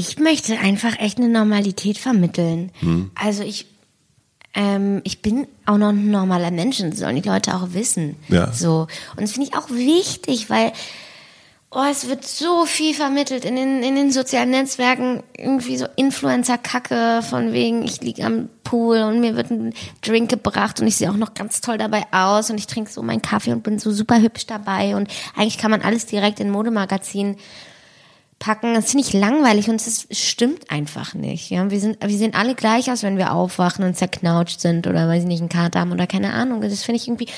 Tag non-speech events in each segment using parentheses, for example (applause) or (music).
Ich möchte einfach echt eine Normalität vermitteln. Hm. Also ich, ähm, ich bin auch noch ein normaler Mensch und das sollen die Leute auch wissen. Ja. So. Und das finde ich auch wichtig, weil oh, es wird so viel vermittelt in den, in den sozialen Netzwerken. Irgendwie so Influencer-Kacke von wegen, ich liege am Pool und mir wird ein Drink gebracht und ich sehe auch noch ganz toll dabei aus und ich trinke so meinen Kaffee und bin so super hübsch dabei und eigentlich kann man alles direkt in ein Modemagazin packen. Das finde ich langweilig und es stimmt einfach nicht. Ja, wir sind, wir sehen alle gleich aus, wenn wir aufwachen und zerknautscht sind oder weiß ich nicht, einen Kater haben oder keine Ahnung. Das finde ich irgendwie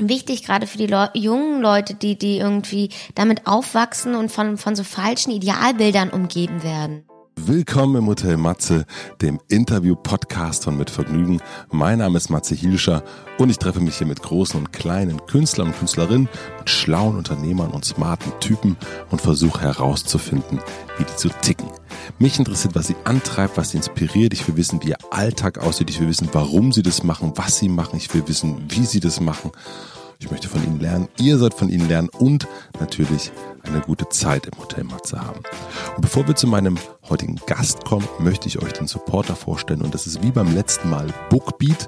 wichtig, gerade für die Leu jungen Leute, die, die irgendwie damit aufwachsen und von, von so falschen Idealbildern umgeben werden. Willkommen im Hotel Matze, dem Interview-Podcast von Mit Vergnügen. Mein Name ist Matze Hilscher und ich treffe mich hier mit großen und kleinen Künstlern und Künstlerinnen, mit schlauen Unternehmern und smarten Typen und versuche herauszufinden, wie die so ticken. Mich interessiert, was sie antreibt, was sie inspiriert. Ich will wissen, wie ihr Alltag aussieht. Ich will wissen, warum sie das machen, was sie machen. Ich will wissen, wie sie das machen. Ich möchte von ihnen lernen, ihr sollt von ihnen lernen und natürlich eine gute Zeit im Hotel Matze haben. Und bevor wir zu meinem heutigen Gast kommen, möchte ich euch den Supporter vorstellen und das ist wie beim letzten Mal Bookbeat.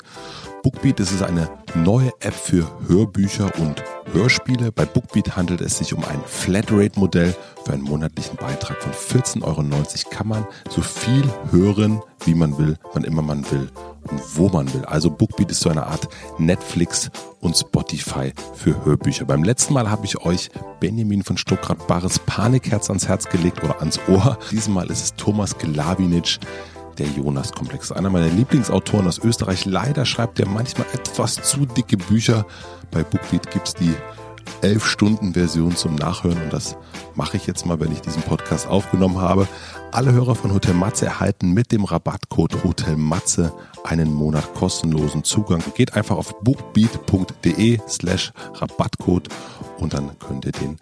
Bookbeat das ist eine neue App für Hörbücher und Hörspiele. Bei Bookbeat handelt es sich um ein Flatrate-Modell. Für einen monatlichen Beitrag von 14,90 Euro kann man so viel hören, wie man will, wann immer man will und wo man will. Also Bookbeat ist so eine Art Netflix und Spotify für Hörbücher. Beim letzten Mal habe ich euch Benjamin von Stuckrad Bares Panikherz ans Herz gelegt oder ans Ohr. Diesmal ist es Thomas Gelawinic der Jonas-Komplex. Einer meiner Lieblingsautoren aus Österreich. Leider schreibt er manchmal etwas zu dicke Bücher. Bei Bookbeat gibt's die 11-Stunden-Version zum Nachhören und das mache ich jetzt mal, wenn ich diesen Podcast aufgenommen habe. Alle Hörer von Hotel Matze erhalten mit dem Rabattcode Hotel Matze einen Monat kostenlosen Zugang. Geht einfach auf bookbeat.de slash Rabattcode und dann könnt ihr den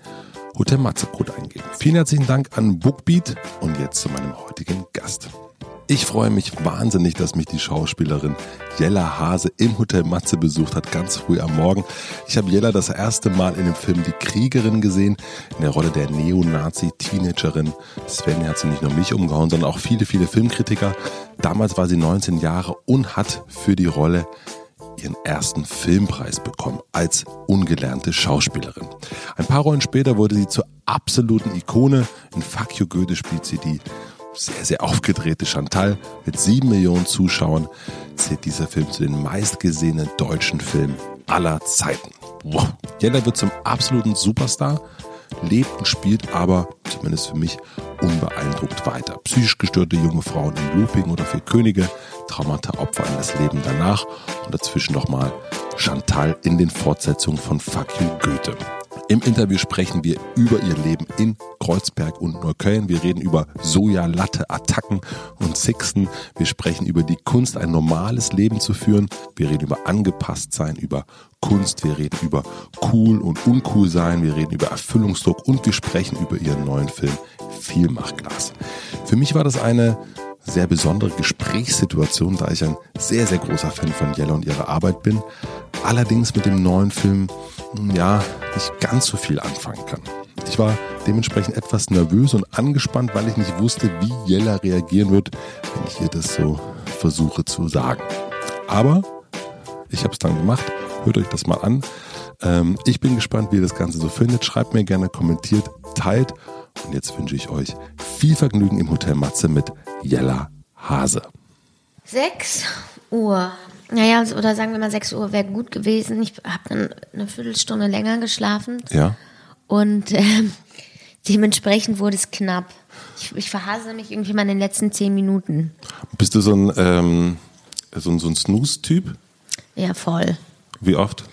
Hotel Matze Code eingeben. Vielen herzlichen Dank an Bookbeat und jetzt zu meinem heutigen Gast. Ich freue mich wahnsinnig, dass mich die Schauspielerin Jella Hase im Hotel Matze besucht hat, ganz früh am Morgen. Ich habe Jella das erste Mal in dem Film Die Kriegerin gesehen, in der Rolle der Neonazi-Teenagerin. Sven hat sie nicht nur mich umgehauen, sondern auch viele, viele Filmkritiker. Damals war sie 19 Jahre und hat für die Rolle ihren ersten Filmpreis bekommen als ungelernte Schauspielerin. Ein paar Rollen später wurde sie zur absoluten Ikone. In Fuck You Goethe spielt sie die sehr, sehr aufgedrehte Chantal mit sieben Millionen Zuschauern zählt dieser Film zu den meistgesehenen deutschen Filmen aller Zeiten. Wow. Jella wird zum absoluten Superstar, lebt und spielt aber, zumindest für mich, unbeeindruckt weiter. Psychisch gestörte junge Frauen im Looping oder für Könige, Traumata Opfer an das Leben danach und dazwischen nochmal Chantal in den Fortsetzungen von Fuck Goethe. Im Interview sprechen wir über ihr Leben in Kreuzberg und Neukölln. Wir reden über Soja, Latte, Attacken und Sixten. Wir sprechen über die Kunst, ein normales Leben zu führen. Wir reden über angepasst sein, über Kunst. Wir reden über cool und uncool sein. Wir reden über Erfüllungsdruck und wir sprechen über ihren neuen Film Vielmachglas. Für mich war das eine sehr besondere Gesprächssituation, da ich ein sehr, sehr großer Fan von Jella und ihrer Arbeit bin. Allerdings mit dem neuen Film, ja, nicht ganz so viel anfangen kann. Ich war dementsprechend etwas nervös und angespannt, weil ich nicht wusste, wie Jella reagieren wird, wenn ich ihr das so versuche zu sagen. Aber ich habe es dann gemacht. Hört euch das mal an. Ähm, ich bin gespannt, wie ihr das Ganze so findet. Schreibt mir gerne, kommentiert, teilt. Und jetzt wünsche ich euch viel Vergnügen im Hotel Matze mit Jella Hase. 6 Uhr. Naja, oder sagen wir mal 6 Uhr wäre gut gewesen. Ich habe dann eine Viertelstunde länger geschlafen. Ja. Und ähm, dementsprechend wurde es knapp. Ich, ich verhase mich irgendwie mal in den letzten 10 Minuten. Bist du so ein, ähm, so ein, so ein Snooze-Typ? Ja, voll. Wie oft?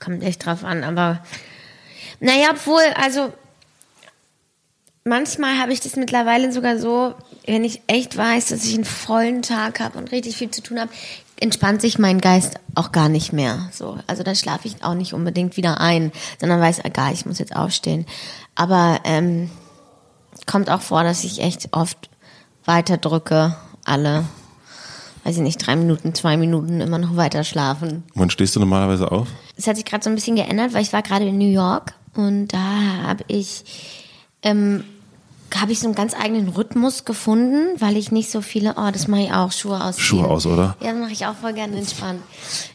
Kommt echt drauf an, aber naja, obwohl, also manchmal habe ich das mittlerweile sogar so, wenn ich echt weiß, dass ich einen vollen Tag habe und richtig viel zu tun habe, entspannt sich mein Geist auch gar nicht mehr. So, also dann schlafe ich auch nicht unbedingt wieder ein, sondern weiß, egal, ich muss jetzt aufstehen. Aber ähm, kommt auch vor, dass ich echt oft weiter drücke, alle, weiß ich nicht, drei Minuten, zwei Minuten immer noch weiter schlafen. Wann stehst du normalerweise auf? Es hat sich gerade so ein bisschen geändert, weil ich war gerade in New York und da habe ich ähm, habe ich so einen ganz eigenen Rhythmus gefunden, weil ich nicht so viele, oh, das mache ich auch, Schuhe aus. Schuhe aus, oder? Ja, das mache ich auch voll gerne entspannt.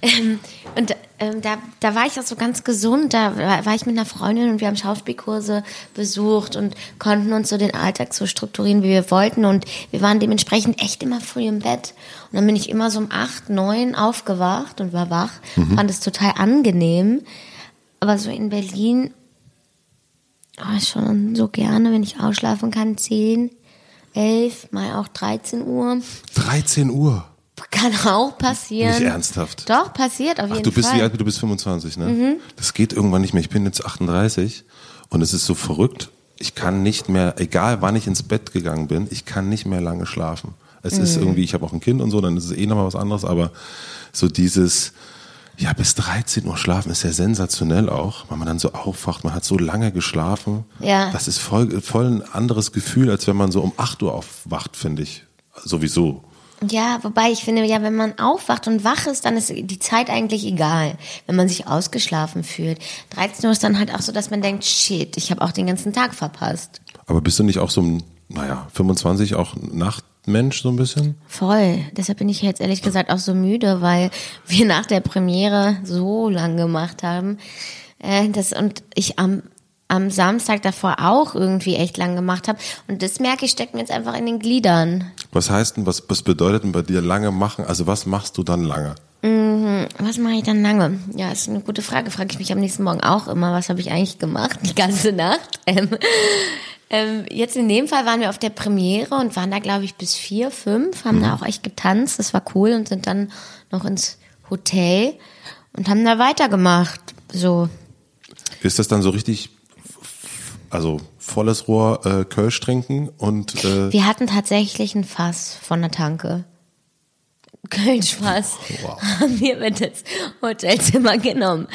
Ähm, und ähm, da, da war ich auch so ganz gesund, da war, ich mit einer Freundin und wir haben Schauspielkurse besucht und konnten uns so den Alltag so strukturieren, wie wir wollten und wir waren dementsprechend echt immer früh im Bett. Und dann bin ich immer so um acht, neun aufgewacht und war wach, fand es total angenehm. Aber so in Berlin oh, schon so gerne, wenn ich ausschlafen kann, 10, 11, mal auch 13 Uhr. 13 Uhr. Kann auch passieren. Nicht ernsthaft. Doch, passiert auf Ach, jeden du bist Fall. wie alt? Du bist 25, ne? Das geht irgendwann nicht mehr. Ich bin jetzt 38 und es ist so verrückt. Ich kann nicht mehr, egal wann ich ins Bett gegangen bin, ich kann nicht mehr lange schlafen. Es ist irgendwie, ich habe auch ein Kind und so, dann ist es eh nochmal was anderes, aber so dieses, ja, bis 13 Uhr schlafen ist ja sensationell auch, weil man dann so aufwacht, man hat so lange geschlafen. Ja. Das ist voll, voll ein anderes Gefühl, als wenn man so um 8 Uhr aufwacht, finde ich. Sowieso. Ja, wobei ich finde, ja, wenn man aufwacht und wach ist, dann ist die Zeit eigentlich egal, wenn man sich ausgeschlafen fühlt. 13 Uhr ist dann halt auch so, dass man denkt, shit, ich habe auch den ganzen Tag verpasst. Aber bist du nicht auch so ein, naja, 25 auch Nachtmensch so ein bisschen? Voll. Deshalb bin ich jetzt ehrlich gesagt auch so müde, weil wir nach der Premiere so lang gemacht haben. Äh, das, und ich am, am Samstag davor auch irgendwie echt lang gemacht habe. Und das merke ich, steckt mir jetzt einfach in den Gliedern. Was heißt denn, was, was bedeutet denn bei dir lange machen? Also was machst du dann lange? Was mache ich dann lange? Ja, ist eine gute Frage. Frage ich mich am nächsten Morgen auch immer. Was habe ich eigentlich gemacht die ganze Nacht? (laughs) Ähm, ähm, jetzt in dem Fall waren wir auf der Premiere und waren da, glaube ich, bis vier, fünf, haben da auch echt getanzt. Das war cool und sind dann noch ins Hotel und haben da weitergemacht. So. Ist das dann so richtig, also volles Rohr äh, Kölsch trinken und äh, Wir hatten tatsächlich ein Fass von der Tanke. Kölschfass Wow. haben wir mit ins Hotelzimmer genommen.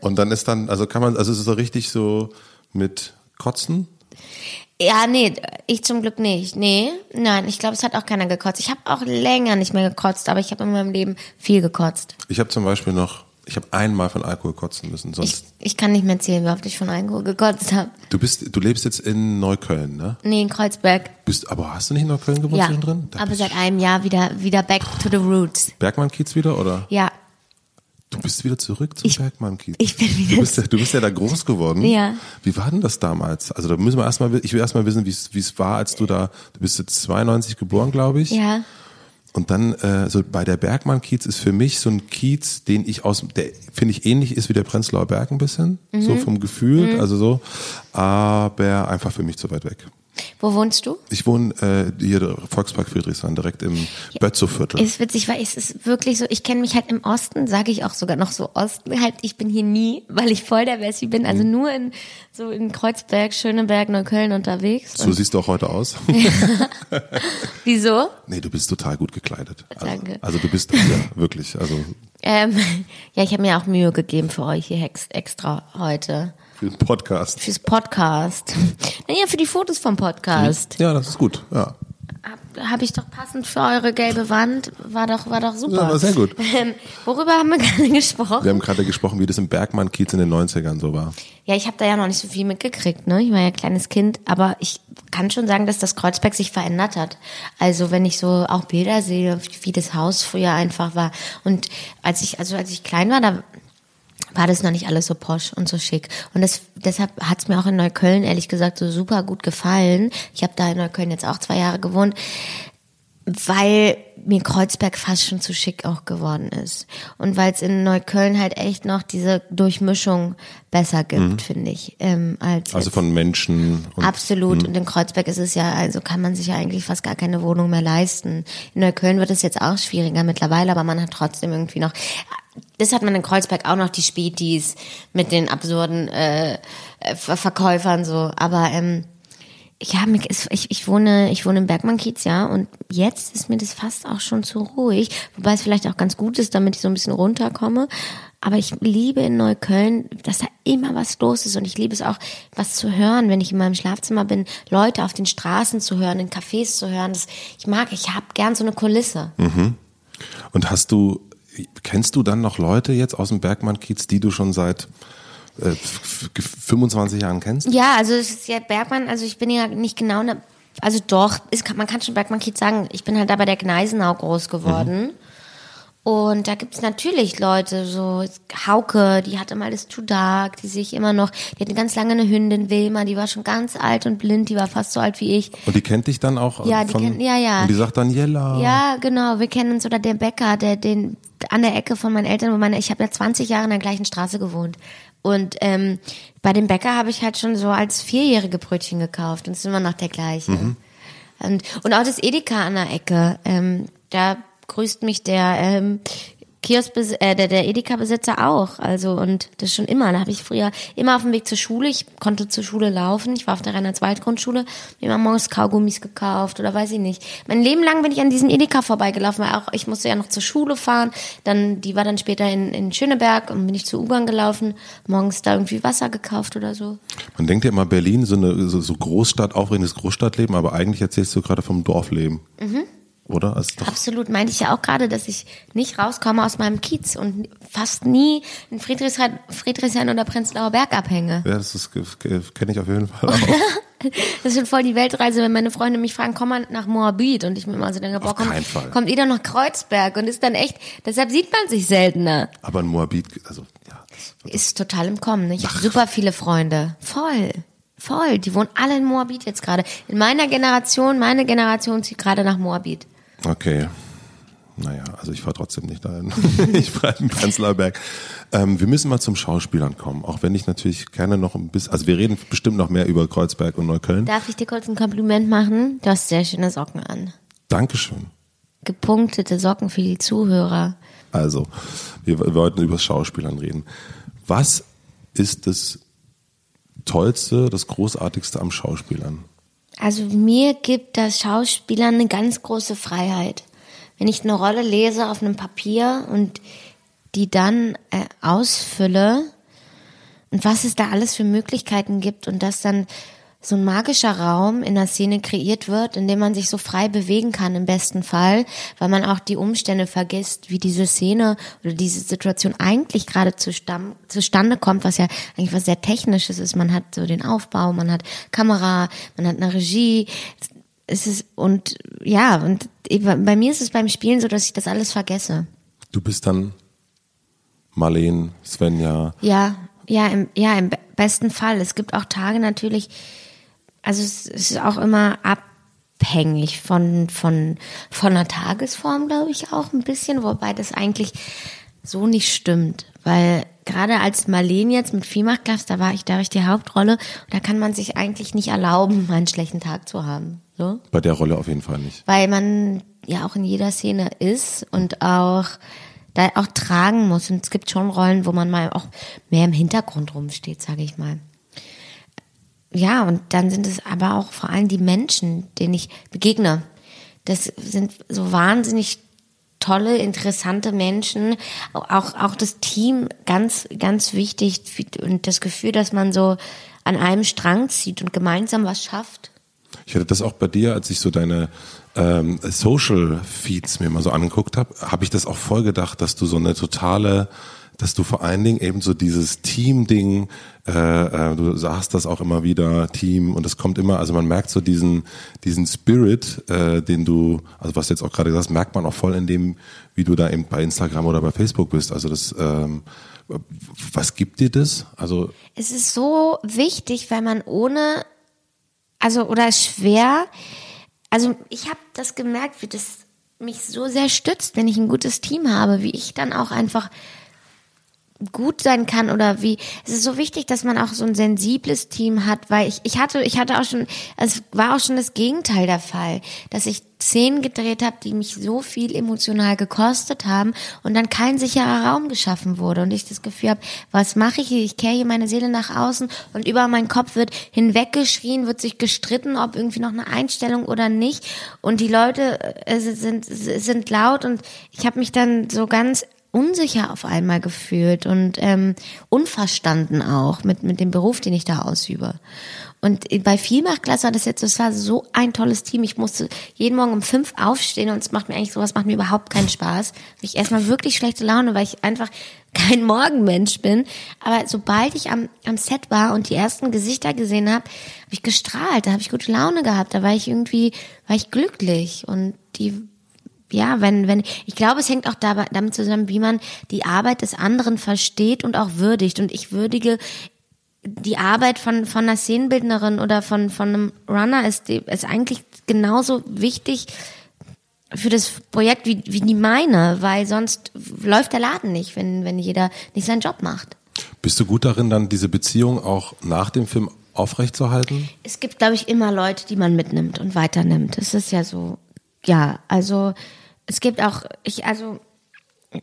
und dann ist dann, also kann man, also ist es so richtig so mit Kotzen? Ja, nee, ich zum Glück nicht. Nee, nein, ich glaube, es hat auch keiner gekotzt. Ich habe auch länger nicht mehr gekotzt, aber ich habe in meinem Leben viel gekotzt. Ich habe zum Beispiel noch, ich habe einmal von Alkohol kotzen müssen. Ich, Sonst, ich kann nicht mehr erzählen, wie oft ich von Alkohol gekotzt habe. du bist, du lebst jetzt in Neukölln, ne? Nee, in Kreuzberg. Bist, aber hast du nicht in Neukölln gewohnt Ja, zwischendrin? Da aber seit einem Jahr wieder, wieder back to the roots. Bergmann-Kiez wieder oder? Ja, Du bist wieder zurück zum Ich- Bergmann-Kiez. ich bin wieder Du bist, ja, du bist ja da groß geworden. Ja. Wie war denn das damals? Also da müssen wir erstmal, ich will erstmal wissen, wie es wie es war, als du da, du bist jetzt 92 geboren, glaube ich. ja. Und dann, äh, so bei der Bergmann-Kiez ist für mich so ein Kiez, den ich aus, der finde ich ähnlich ist wie der Prenzlauer Berg ein bisschen, Mhm. so vom Gefühl, also so, aber einfach für mich zu weit weg. Wo wohnst du? Ich wohne äh, hier Volkspark Friedrichshain, direkt im Bötzow-Viertel. Ist witzig, weil es ist wirklich so, ich kenne mich halt im Osten, sage ich auch sogar noch so Osten, halt, ich bin hier nie, weil ich voll der Wessi bin, Mhm. also nur in, so in Kreuzberg, Schöneberg, Neukölln unterwegs. So siehst du auch heute aus. (laughs) (laughs) Wieso? nee, du bist total gut gekleidet. Also, Danke. Also du bist, ja, (laughs) wirklich, also Ähm, ja, ich habe mir auch Mühe gegeben für euch hier ex- extra heute. Für den Podcast. Fürs Podcast. Naja, für die Fotos vom Podcast. Ja, das ist gut, ja. Habe hab ich doch passend für eure gelbe Wand. War doch, war doch super. Ja, war sehr gut. Ähm, worüber haben wir (laughs) gerade gesprochen? Wir haben gerade gesprochen, wie das im Bergmann-Kiez in den 90ern so war. Ja, ich habe da ja noch nicht so viel mitgekriegt, ne? Ich war ja kleines Kind, aber ich kann schon sagen, dass das Kreuzberg sich verändert hat. Also wenn ich so auch Bilder sehe, wie das Haus früher einfach war. Und als ich, also als ich klein war, da war das noch nicht alles so posch und so schick. Und das, deshalb hat's mir auch in Neukölln ehrlich gesagt so super gut gefallen. Ich habe da in Neukölln jetzt auch zwei Jahre gewohnt weil mir Kreuzberg fast schon zu schick auch geworden ist. Und weil es in Neukölln halt echt noch diese Durchmischung besser gibt, finde ich. Ähm, als Also von Menschen und Absolut. Und in Kreuzberg ist es ja, also kann man sich ja eigentlich fast gar keine Wohnung mehr leisten. In Neukölln wird es jetzt auch schwieriger mittlerweile, aber man hat trotzdem irgendwie noch. Das hat man in Kreuzberg auch noch die Spätis mit den absurden äh, äh, Ver- Verkäufern so. Aber ähm, ja, ich, ich wohne, ich wohne im Bergmann-Kiez, ja, und jetzt ist mir das fast auch schon zu ruhig, wobei es vielleicht auch ganz gut ist, damit ich so ein bisschen runterkomme. Aber ich liebe in Neukölln, dass da immer was los ist und ich liebe es auch, was zu hören, wenn ich in meinem Schlafzimmer bin, Leute auf den Straßen zu hören, in Cafés zu hören. Das, ich mag, ich habe gern so eine Kulisse. Und hast du, kennst du dann noch Leute jetzt aus dem Bergmann-Kiez, die du schon seit äh, 25 Jahren kennst? Ja, also es ist ja Bergmann, also ich bin ja nicht genau, ne, also doch, ist, man kann schon Bergmann-Kiez sagen, ich bin halt da bei der Gneisenau groß geworden. Mhm. Und da gibt's natürlich Leute, so Hauke, die hatte mal das Too Dark, die sich immer noch, die hatte ganz lange eine Hündin, Wilma, die war schon ganz alt und blind, die war fast so alt wie ich. Und die kennt dich dann auch? Ja, die kennt, ja, ja. Und die sagt dann Jella. Ja, genau, wir kennen uns, oder der Bäcker, der den an der Ecke von meinen Eltern, wo meine, ich habe ja 20 Jahre in der gleichen Straße gewohnt. Und ähm, bei dem Bäcker habe ich halt schon so als Vierjährige Brötchen gekauft und es ist immer noch der gleiche. Mhm. Und, und auch das Edeka an der Ecke, ähm, da grüßt mich der ähm, Kiosk, äh, der, der Edeka-Besitzer auch. Also, und das schon immer. Da habe ich früher immer auf dem Weg zur Schule, ich konnte zur Schule laufen, ich war auf der Rainer Zweitgrundschule, immer morgens Kaugummis gekauft oder weiß ich nicht. Mein Leben lang bin ich an diesem Edeka vorbeigelaufen, weil auch ich musste ja noch zur Schule fahren. Dann, die war dann später in, in Schöneberg und bin ich zur U-Bahn gelaufen, morgens da irgendwie Wasser gekauft oder so. Man denkt ja immer Berlin, so eine so, so Großstadt, aufregendes Großstadtleben, aber eigentlich erzählst du gerade vom Dorfleben. Mhm oder? Also Absolut, meinte ich ja auch gerade, dass ich nicht rauskomme aus meinem Kiez und fast nie in Friedrichshain, Friedrichshain oder Prenzlauer Berg abhänge. Ja, das ist kenne ich auf jeden Fall auch. (laughs) das ist schon voll die Weltreise, wenn meine Freunde mich fragen, komm mal nach Moabit und ich mir immer so denke, boah, komm, kommt ihr doch nach Kreuzberg und ist dann echt, deshalb sieht man sich seltener. Aber in Moabit, also ja. Ist total im Kommen, ne? Ich habe super viele Freunde. Voll. Voll, die wohnen alle in Moabit jetzt gerade. In meiner Generation, meine Generation zieht gerade nach Moabit. Okay. Naja, also ich fahre trotzdem nicht dahin. (laughs) ich fahre in Prenzlauer Berg. Ähm, wir müssen mal zum Schauspielern kommen, auch wenn ich natürlich gerne noch ein bisschen, also wir reden bestimmt noch mehr über Kreuzberg und Neukölln. Darf ich dir kurz ein Kompliment machen? Du hast sehr schöne Socken an. Dankeschön. Gepunktete Socken für die Zuhörer. Also, wir, wir wollten über das Schauspielern reden. Was ist das Tollste, das Großartigste am Schauspielern? Also mir gibt das Schauspielern eine ganz große Freiheit. Wenn ich eine Rolle lese auf einem Papier und die dann äh, ausfülle und was es da alles für Möglichkeiten gibt und das dann so ein magischer Raum in der Szene kreiert wird, in dem man sich so frei bewegen kann im besten Fall, weil man auch die Umstände vergisst, wie diese Szene oder diese Situation eigentlich gerade zustande kommt, was ja eigentlich was sehr Technisches ist. Man hat so den Aufbau, man hat Kamera, man hat eine Regie. Es ist, und ja, und bei mir ist es beim Spielen so, dass ich das alles vergesse. Du bist dann Marleen, Svenja. Ja, ja, im, ja, im besten Fall. Es gibt auch Tage natürlich, also es ist auch immer abhängig von, von, von der Tagesform, glaube ich, auch ein bisschen, wobei das eigentlich so nicht stimmt. Weil gerade als Marlene jetzt mit Viehmachtklaps, da war ich, da war ich die Hauptrolle und da kann man sich eigentlich nicht erlauben, einen schlechten Tag zu haben. So? Bei der Rolle auf jeden Fall nicht. Weil man ja auch in jeder Szene ist und auch da auch tragen muss. Und es gibt schon Rollen, wo man mal auch mehr im Hintergrund rumsteht, sage ich mal ja, und dann sind es aber auch vor allem die Menschen, denen ich begegne. Das sind so wahnsinnig tolle, interessante Menschen. Auch, auch das Team, ganz, ganz wichtig. Und das Gefühl, dass man so an einem Strang zieht und gemeinsam was schafft. Ich hatte das auch bei dir, als ich so deine ähm, Social Feeds mir mal so angeguckt habe, habe ich das auch voll gedacht, dass du so eine totale dass du vor allen Dingen eben so dieses Team-Ding, äh, äh, du sagst das auch immer wieder, Team, und es kommt immer, also man merkt so diesen, diesen Spirit, äh, den du, also was du jetzt auch gerade gesagt hast, merkt man auch voll in dem, wie du da eben bei Instagram oder bei Facebook bist. Also das, ähm, was gibt dir das? Also es ist so wichtig, weil man ohne, also oder schwer, also ich habe das gemerkt, wie das mich so sehr stützt, wenn ich ein gutes Team habe, wie ich dann auch einfach gut sein kann oder wie es ist so wichtig, dass man auch so ein sensibles Team hat, weil ich ich hatte ich hatte auch schon es war auch schon das Gegenteil der Fall, dass ich Szenen gedreht habe, die mich so viel emotional gekostet haben und dann kein sicherer Raum geschaffen wurde und ich das Gefühl habe, was mache ich hier? Ich kehre hier meine Seele nach außen und über meinen Kopf wird hinweggeschrien, wird sich gestritten, ob irgendwie noch eine Einstellung oder nicht und die Leute äh, sind sind laut und ich habe mich dann so ganz unsicher auf einmal gefühlt und ähm, unverstanden auch mit, mit dem Beruf, den ich da ausübe. Und bei Vielmachklasse war das jetzt, das war so ein tolles Team. Ich musste jeden Morgen um fünf aufstehen und es macht mir eigentlich sowas, macht mir überhaupt keinen Spaß. Ich erstmal wirklich schlechte Laune, weil ich einfach kein (laughs) Morgenmensch bin. Aber sobald ich am, am Set war und die ersten Gesichter gesehen habe, habe ich gestrahlt, da habe ich gute Laune gehabt, da war ich irgendwie, war ich glücklich. Und die, ja, wenn, wenn, ich glaube, es hängt auch dabei, damit zusammen, wie man die Arbeit des anderen versteht und auch würdigt. Und ich würdige die Arbeit von, von einer Szenenbildnerin oder von, von einem Runner ist, ist eigentlich genauso wichtig für das Projekt wie, wie die meine, weil sonst läuft der Laden nicht, wenn, wenn jeder nicht seinen Job macht. Bist du gut darin, dann diese Beziehung auch nach dem Film aufrechtzuerhalten? Es gibt, glaube ich, immer Leute, die man mitnimmt und weiternimmt. Es ist ja so, ja, also es gibt auch, ich, also,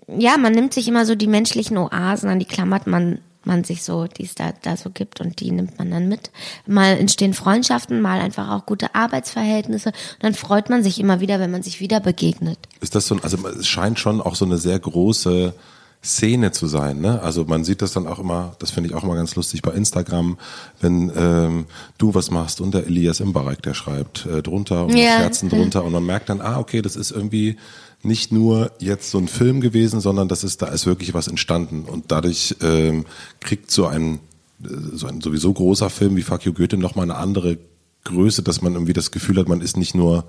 ja, man nimmt sich immer so die menschlichen Oasen an, die klammert man man sich so, die es da, da so gibt und die nimmt man dann mit. Mal entstehen Freundschaften, mal einfach auch gute Arbeitsverhältnisse und dann freut man sich immer wieder, wenn man sich wieder begegnet. Ist das so, also es scheint schon auch so eine sehr große Szene zu sein, ne? Also man sieht das dann auch immer, das finde ich auch immer ganz lustig bei Instagram, wenn ähm, du was machst und der Elias Imbarek, der schreibt äh, drunter und ja. Herzen drunter und man merkt dann, ah, okay, das ist irgendwie nicht nur jetzt so ein Film gewesen, sondern das ist, da ist wirklich was entstanden. Und dadurch ähm, kriegt so ein, äh, so ein sowieso großer Film wie Fuck You Goethe nochmal eine andere Größe, dass man irgendwie das Gefühl hat, man ist nicht nur,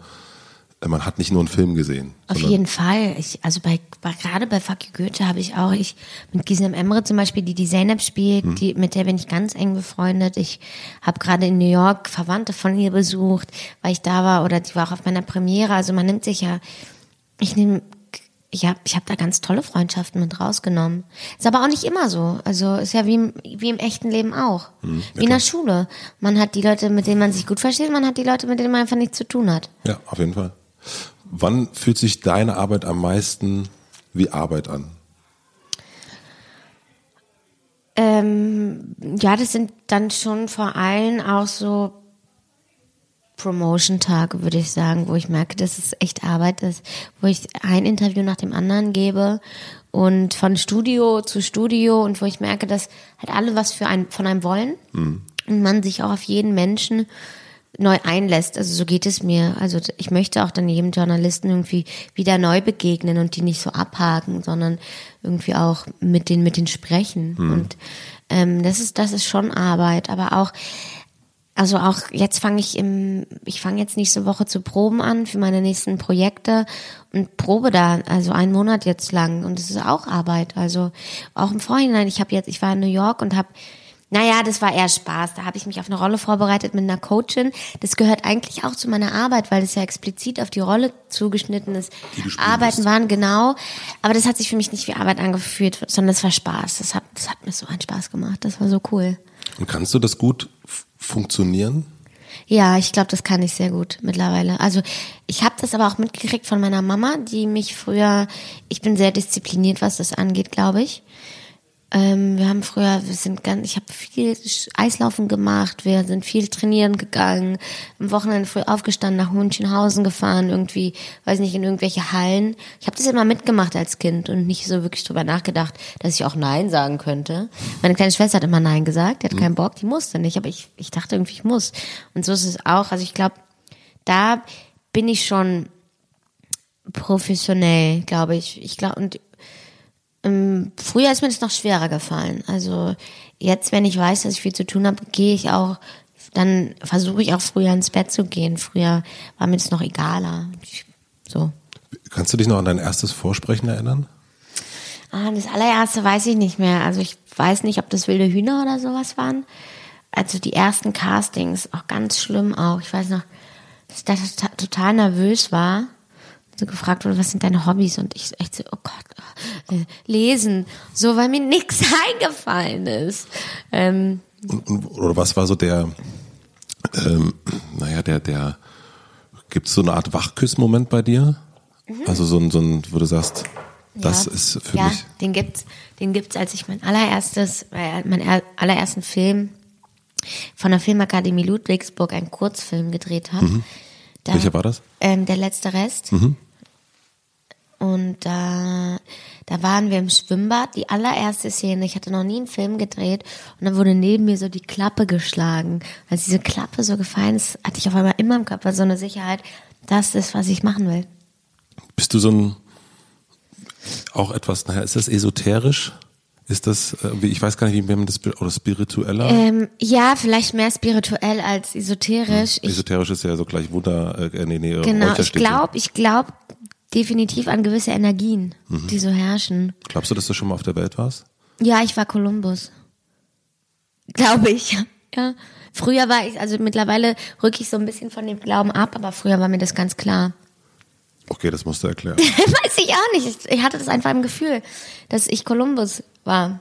man hat nicht nur einen Film gesehen. Auf jeden Fall. Ich, also bei, bei gerade bei Fuck You Goethe habe ich auch, ich mit Gisem Emre zum Beispiel, die die Zeynep spielt, hm. die, mit der bin ich ganz eng befreundet. Ich habe gerade in New York Verwandte von ihr besucht, weil ich da war oder die war auch auf meiner Premiere. Also man nimmt sich ja ich nehme ich habe ich hab da ganz tolle Freundschaften mit rausgenommen. Ist aber auch nicht immer so. Also ist ja wie im, wie im echten Leben auch. Mhm, wie in der Schule. Man hat die Leute, mit denen man sich gut versteht, man hat die Leute, mit denen man einfach nichts zu tun hat. Ja, auf jeden Fall. Wann fühlt sich deine Arbeit am meisten wie Arbeit an? Ähm, ja, das sind dann schon vor allem auch so Promotion-Tage, würde ich sagen, wo ich merke, dass es echt Arbeit ist, wo ich ein Interview nach dem anderen gebe und von Studio zu Studio und wo ich merke, dass halt alle was für ein, von einem wollen mhm. und man sich auch auf jeden Menschen neu einlässt. Also so geht es mir. Also ich möchte auch dann jedem Journalisten irgendwie wieder neu begegnen und die nicht so abhaken, sondern irgendwie auch mit den mit den sprechen. Mhm. Und ähm, das ist das ist schon Arbeit, aber auch also auch jetzt fange ich im, ich fange jetzt nächste Woche zu proben an für meine nächsten Projekte und probe da, also einen Monat jetzt lang und es ist auch Arbeit. Also auch im Vorhinein, ich habe jetzt, ich war in New York und habe naja, das war eher Spaß. Da habe ich mich auf eine Rolle vorbereitet mit einer Coachin. Das gehört eigentlich auch zu meiner Arbeit, weil das ja explizit auf die Rolle zugeschnitten ist. Arbeiten waren genau, aber das hat sich für mich nicht wie Arbeit angefühlt, sondern es war Spaß. Das hat, das hat mir so einen Spaß gemacht. Das war so cool. Und kannst du das gut funktionieren? Ja, ich glaube, das kann ich sehr gut mittlerweile. Also ich habe das aber auch mitgekriegt von meiner Mama, die mich früher, ich bin sehr diszipliniert, was das angeht, glaube ich. Ähm, wir haben früher, wir sind ganz, ich habe viel Eislaufen gemacht, wir sind viel trainieren gegangen, am Wochenende früh aufgestanden, nach Münchenhausen gefahren, irgendwie, weiß nicht, in irgendwelche Hallen. Ich habe das immer mitgemacht als Kind und nicht so wirklich drüber nachgedacht, dass ich auch Nein sagen könnte. Meine kleine Schwester hat immer Nein gesagt, die hat mhm. keinen Bock, die musste nicht, aber ich, ich dachte irgendwie, ich muss. Und so ist es auch. Also ich glaube, da bin ich schon professionell, glaube ich. Ich glaube, und früher ist mir das noch schwerer gefallen. Also jetzt, wenn ich weiß, dass ich viel zu tun habe, gehe ich auch, dann versuche ich auch früher ins Bett zu gehen. Früher war mir das noch egaler. so. Kannst du dich noch an dein erstes Vorsprechen erinnern? Ah, das allererste weiß ich nicht mehr. Also ich weiß nicht, ob das wilde Hühner oder sowas waren. Also die ersten Castings, auch ganz schlimm auch. Ich weiß noch, dass ich da total nervös war so gefragt wurde, was sind deine Hobbys? Und ich echt so, oh Gott, äh, lesen, so, weil mir nichts (laughs) eingefallen ist. Ähm, und, und, oder was war so der, ähm, naja, der, der, gibt es so eine Art Wachküss-Moment bei dir? Mhm. Also so ein, so ein, wo du sagst, das ja. ist für ja, mich. Ja, den gibt's, den gibt's, als ich mein allererstes, äh, meinen allerersten Film von der Filmakademie Ludwigsburg einen Kurzfilm gedreht habe. Mhm. Da, Welcher war das? Ähm, der letzte Rest. Mhm. Und da, da waren wir im Schwimmbad, die allererste Szene. Ich hatte noch nie einen Film gedreht und dann wurde neben mir so die Klappe geschlagen. Als diese Klappe so gefallen ist, hatte ich auf einmal immer im Körper so eine Sicherheit, das ist, was ich machen will. Bist du so ein, auch etwas, naja, ist das esoterisch? Ist das, äh, ich weiß gar nicht, wie man das, oder spiritueller? Ähm, ja, vielleicht mehr spirituell als esoterisch. Ich, Esoterisch ist ja so gleich Wunder, äh, nee, nee, genau, ich glaube, ich glaube definitiv an gewisse Energien, Mhm. die so herrschen. Glaubst du, dass du schon mal auf der Welt warst? Ja, ich war Kolumbus. Glaube ich. (laughs) Ja. Früher war ich, also mittlerweile rücke ich so ein bisschen von dem Glauben ab, aber früher war mir das ganz klar. Okay, das musst du erklären. (laughs) Weiß ich auch nicht. Ich- Ich hatte das einfach im Gefühl, dass ich Kolumbus war.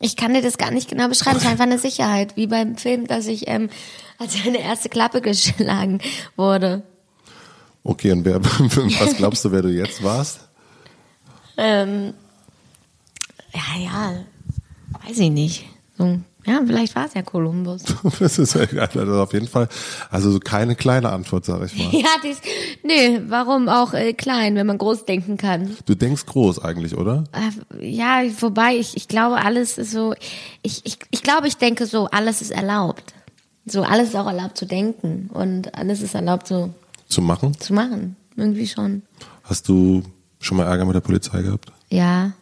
Ich kann dir das gar nicht genau beschreiben. Es ist einfach eine Sicherheit, wie beim Film, dass ich ähm, als eine erste Klappe (laughs) geschlagen wurde. Okay, und wer, (laughs) was glaubst du, wer du jetzt warst? Ähm, ja, ja, weiß ich nicht. So, ja, vielleicht war es ja Kolumbus. (laughs) Das ist ja geil, also auf jeden Fall. Also so keine kleine Antwort, sag ich mal. (laughs) Ja, dies, nee, warum auch äh, klein, wenn man groß denken kann? Du denkst groß eigentlich, oder? Äh, ja, wobei ich, ich glaube, alles ist so, ich, ich, ich glaube, ich denke so, alles ist erlaubt. So, alles ist auch erlaubt zu denken und alles ist erlaubt so Zu machen? zu machen. Irgendwie schon. Hast du schon mal Ärger mit der Polizei gehabt? Ja.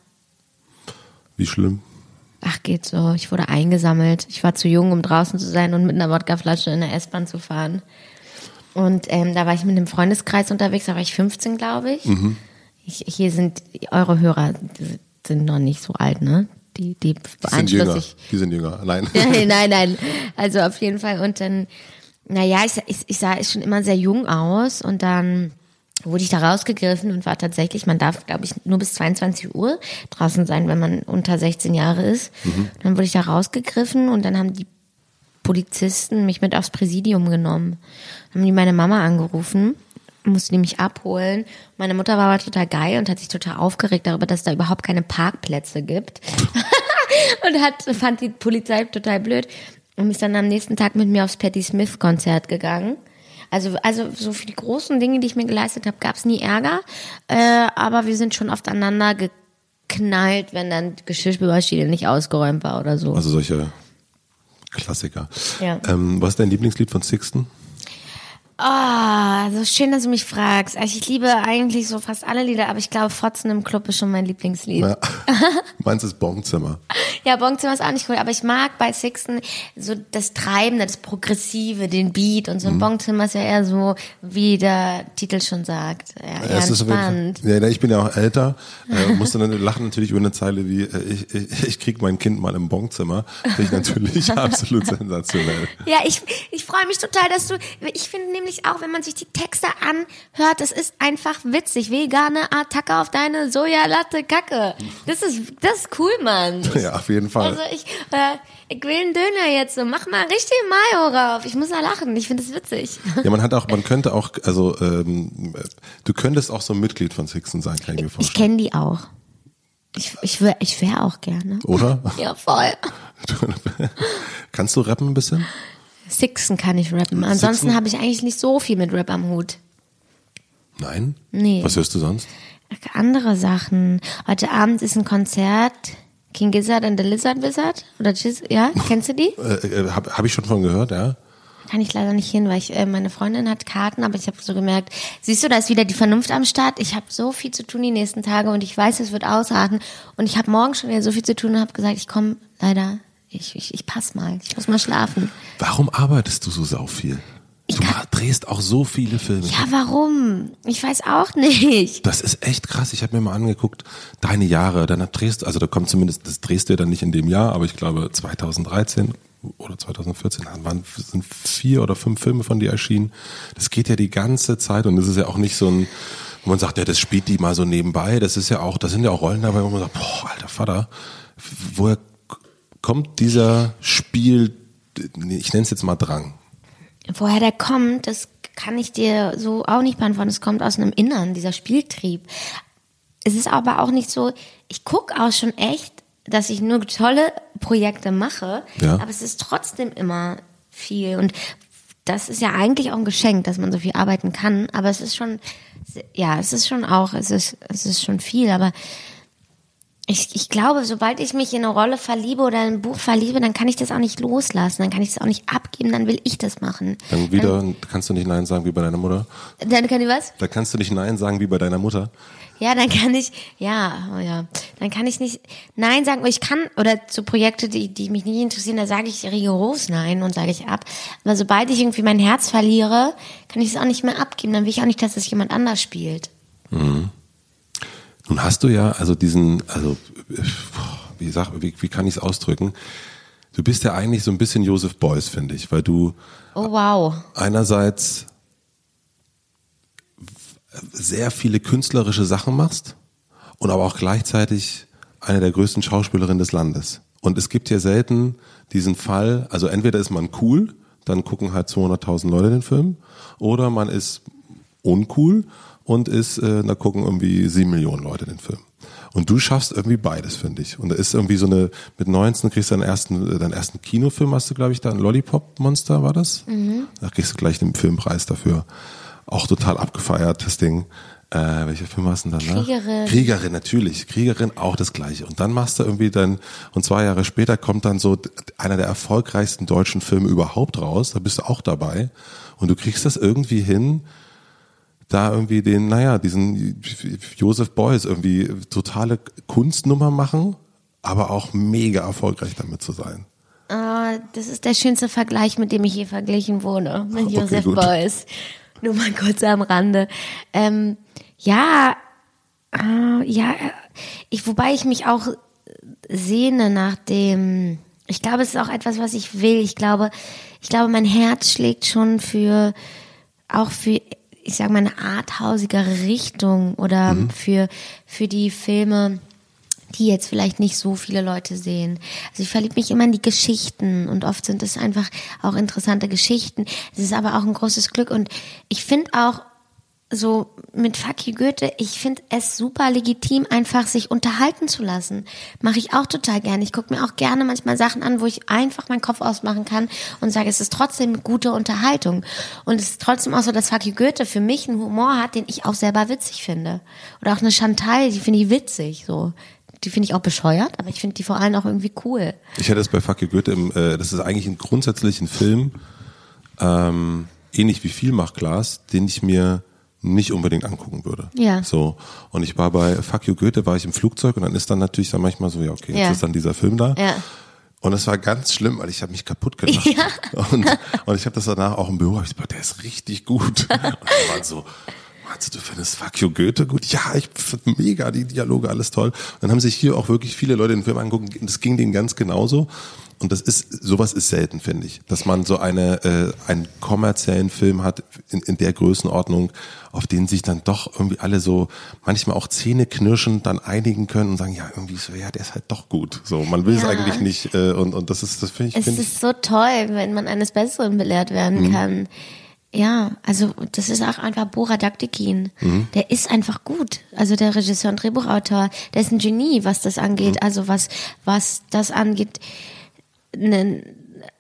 Wie schlimm? Ach, geht so. Ich wurde eingesammelt. Ich war zu jung, um draußen zu sein und mit einer Wodkaflasche in der S-Bahn zu fahren. Und ähm, da war ich mit einem Freundeskreis unterwegs, da war ich 15, glaube ich. ich. Hier sind eure Hörer die sind noch nicht so alt, ne? Die, die Die sind jünger. Die sind jünger. Nein. (laughs) Nein, (laughs) nein, nein. Also auf jeden Fall. Und dann, naja, ich, ich, ich sah schon immer sehr jung aus und dann wurde ich da rausgegriffen und war tatsächlich, man darf, glaube ich, nur bis 22 Uhr draußen sein, wenn man unter 16 Jahre ist. Dann wurde ich da rausgegriffen und dann haben die Polizisten mich mit aufs Präsidium genommen. Dann haben die meine Mama angerufen, musste die mich abholen. Meine Mutter war aber total geil und hat sich total aufgeregt darüber, dass es da überhaupt keine Parkplätze gibt. (laughs) und hat, fand die Polizei total blöd und ist dann am nächsten Tag mit mir aufs Patti Smith Konzert gegangen. Also, also so für die großen Dinge, die ich mir geleistet habe, gab es nie Ärger. Äh, aber wir sind schon oft aneinander geknallt, wenn dann Geschirrspülmaschine nicht ausgeräumt war oder so. Also solche Klassiker. Ja. Ähm, was ist dein Lieblingslied von Sixten? Ah, so schön, dass du mich fragst. Also ich liebe eigentlich so fast alle Lieder, aber ich glaube, Fotzen im Club ist schon mein Lieblingslied. Ja. (laughs) Meins ist Bonzimmer. Ja, Bonzimmer ist auch nicht cool, aber ich mag bei Sixten so das Treibende, das Progressive, den Beat und so. Mhm. Ein Bonzimmer ist ja eher so, wie der Titel schon sagt, ja, eher Es ist Fall-. Ja, ich bin ja auch älter, (laughs) äh, musste dann lachen natürlich über eine Zeile wie äh, ich, ich, ich krieg mein Kind mal im Bonzimmer. Finde ich natürlich (laughs) absolut sensationell. Ja, ich, ich freue mich total, dass du, ich finde nämlich auch, wenn man sich die Texte anhört, das ist einfach witzig. Vegane Attacke auf deine Sojalatte Kacke. Das ist, das ist cool, Mann. (laughs) Ja, auf jeden Fall. Also ich, äh, ich will einen Döner jetzt so. Mach mal richtig Mayo rauf. Ich muss da lachen. Ich finde es witzig. Ja, man hat auch, man könnte auch, also ähm, du könntest auch so ein Mitglied von Sixten sein, kann ich mir Ich vorstellen. kenne die auch. Ich, ich wäre ich wär auch gerne. Oder? (laughs) Ja, voll. (laughs) Kannst du rappen ein bisschen? Sixen kann ich rappen. Ansonsten habe ich eigentlich nicht so viel mit Rap am Hut. Nein? Nee. Was hörst du sonst? Andere Sachen. Heute Abend ist ein Konzert. King Gizzard and the Lizard Wizard? Oder Giz ja? (laughs) Kennst du die? Äh, äh, Habe hab ich schon von gehört, ja. Kann ich leider nicht hin, weil ich, äh, meine Freundin hat Karten, aber ich habe so gemerkt, siehst du, da ist wieder die Vernunft am Start. Ich habe so viel zu tun die nächsten Tage und ich weiß, es wird ausarten. Und ich habe morgen schon wieder so viel zu tun und habe gesagt, ich komme leider, ich, ich, ich pass mal, ich muss mal schlafen. Warum arbeitest du so sau viel? Du drehst auch so viele Filme. Ja, warum? Ich weiß auch nicht. Das ist echt krass. Ich habe mir mal angeguckt, deine Jahre, dann drehst also da kommt zumindest, das drehst du ja dann nicht in dem Jahr, aber ich glaube 2013 oder 2014 waren, sind vier oder fünf Filme von dir erschienen. Das geht ja die ganze Zeit und das ist ja auch nicht so ein, wo man sagt, ja, das spielt die mal so nebenbei. Das ist ja auch, da sind ja auch Rollen dabei, wo man sagt, boah, alter Vater, woher kommt dieser Spiel, ich nenne es jetzt mal Drang? Woher der kommt, das kann ich dir so auch nicht beantworten. Es kommt aus einem Innern, dieser Spieltrieb. Es ist aber auch nicht so, ich gucke auch schon echt, dass ich nur tolle Projekte mache, Ja. aber es ist trotzdem immer viel. Und das ist ja eigentlich auch ein Geschenk, dass man so viel arbeiten kann, aber es ist schon, ja, es ist schon auch, es ist, es ist schon viel, aber ich, ich glaube, sobald ich mich in eine Rolle verliebe oder in ein Buch verliebe, dann kann ich das auch nicht loslassen, dann kann ich das auch nicht abgeben, dann will ich das machen. Dann wieder dann, kannst du nicht Nein sagen wie bei deiner Mutter. Dann kann ich was? Da kannst du nicht Nein sagen wie bei deiner Mutter. Ja, dann kann ich, ja, oh ja, dann kann ich nicht Nein sagen. Ich kann, oder zu Projekte, die, die mich nicht interessieren, da sage ich rigoros Nein und sage ich ab. Aber sobald ich irgendwie mein Herz verliere, kann ich es auch nicht mehr abgeben. Dann will ich auch nicht, dass es jemand anders spielt. Mhm. Nun hast du ja also diesen, also wie, sag, wie, wie kann ich es ausdrücken? Du bist ja eigentlich so ein bisschen Joseph Beuys, finde ich, weil du oh, wow. einerseits sehr viele künstlerische Sachen machst und aber auch gleichzeitig eine der größten Schauspielerinnen des Landes. Und es gibt ja selten diesen Fall, also entweder ist man cool, dann gucken halt 200.000 Leute den Film, oder man ist uncool und ist, äh, da gucken irgendwie sieben Millionen Leute den Film. Und du schaffst irgendwie beides, finde ich. Und da ist irgendwie so eine, mit 19 kriegst du deinen ersten, äh, deinen ersten Kinofilm, hast du, glaube ich, da ein Lollipop-Monster, war das? Mhm. Da kriegst du gleich den Filmpreis dafür. Auch total abgefeiert, das Ding. Äh, welcher Film hast du denn dann? Kriegerin. Kriegerin, natürlich. Kriegerin, auch das Gleiche. Und dann machst du irgendwie dann, und zwei Jahre später kommt dann so einer der erfolgreichsten deutschen Filme überhaupt raus. Da bist du auch dabei. Und du kriegst das irgendwie hin, da irgendwie den, naja, diesen Joseph Beuys irgendwie totale Kunstnummer machen, aber auch mega erfolgreich damit zu sein. Uh, das ist der schönste Vergleich, mit dem ich je verglichen wurde, mit okay, Joseph gut. Beuys. Nur mal kurz am Rande. Ähm, ja, äh, ja, ich, wobei ich mich auch sehne nach dem, ich glaube, es ist auch etwas, was ich will. Ich glaube, ich glaube, mein Herz schlägt schon für, auch für ich sage mal, eine arthausigere Richtung oder mhm. für, für die Filme, die jetzt vielleicht nicht so viele Leute sehen. Also ich verliebe mich immer in die Geschichten und oft sind es einfach auch interessante Geschichten. Es ist aber auch ein großes Glück und ich finde auch, so mit Fuck you Goethe, ich finde es super legitim, einfach sich unterhalten zu lassen. Mache ich auch total gerne. Ich gucke mir auch gerne manchmal Sachen an, wo ich einfach meinen Kopf ausmachen kann und sage, es ist trotzdem gute Unterhaltung. Und es ist trotzdem auch so, dass Fuck you Goethe für mich einen Humor hat, den ich auch selber witzig finde. Oder auch eine Chantal, die finde ich witzig, so. Die finde ich auch bescheuert, aber ich finde die vor allem auch irgendwie cool. Ich hätte es bei Fuck you Goethe, im, äh, das ist eigentlich ein grundsätzlichen Film, ähm, ähnlich wie Vielmachglas, den ich mir nicht unbedingt angucken würde. Ja. So. Und ich war bei Fuck You Goethe, war ich im Flugzeug und dann ist dann natürlich dann manchmal so, ja, okay, jetzt ja. ist dann dieser Film da. Ja. Und es war ganz schlimm, weil ich habe mich kaputt gemacht. Ja. Und, und ich habe das danach auch im Büro, hab ich gesagt, der ist richtig gut. Und dann waren so, meinst du, findest Fuck You Goethe gut? Ja, ich finde mega, die Dialoge, alles toll. Und dann haben sich hier auch wirklich viele Leute den Film angeguckt und das ging denen ganz genauso. Und das ist, sowas ist selten, finde ich, dass man so eine, äh, einen kommerziellen Film hat in, in der Größenordnung, auf den sich dann doch irgendwie alle so manchmal auch Zähne knirschen dann einigen können und sagen, ja, irgendwie so, ja, der ist halt doch gut. So, man will ja. es eigentlich nicht. Äh, und, und das ist, das finde ich. Es find ist so toll, wenn man eines Besseren belehrt werden mhm. kann. Ja, also das ist auch einfach Bora Daktikin. Mhm. Der ist einfach gut. Also der Regisseur und Drehbuchautor, der ist ein Genie, was das angeht. Mhm. Also was, was das angeht eine,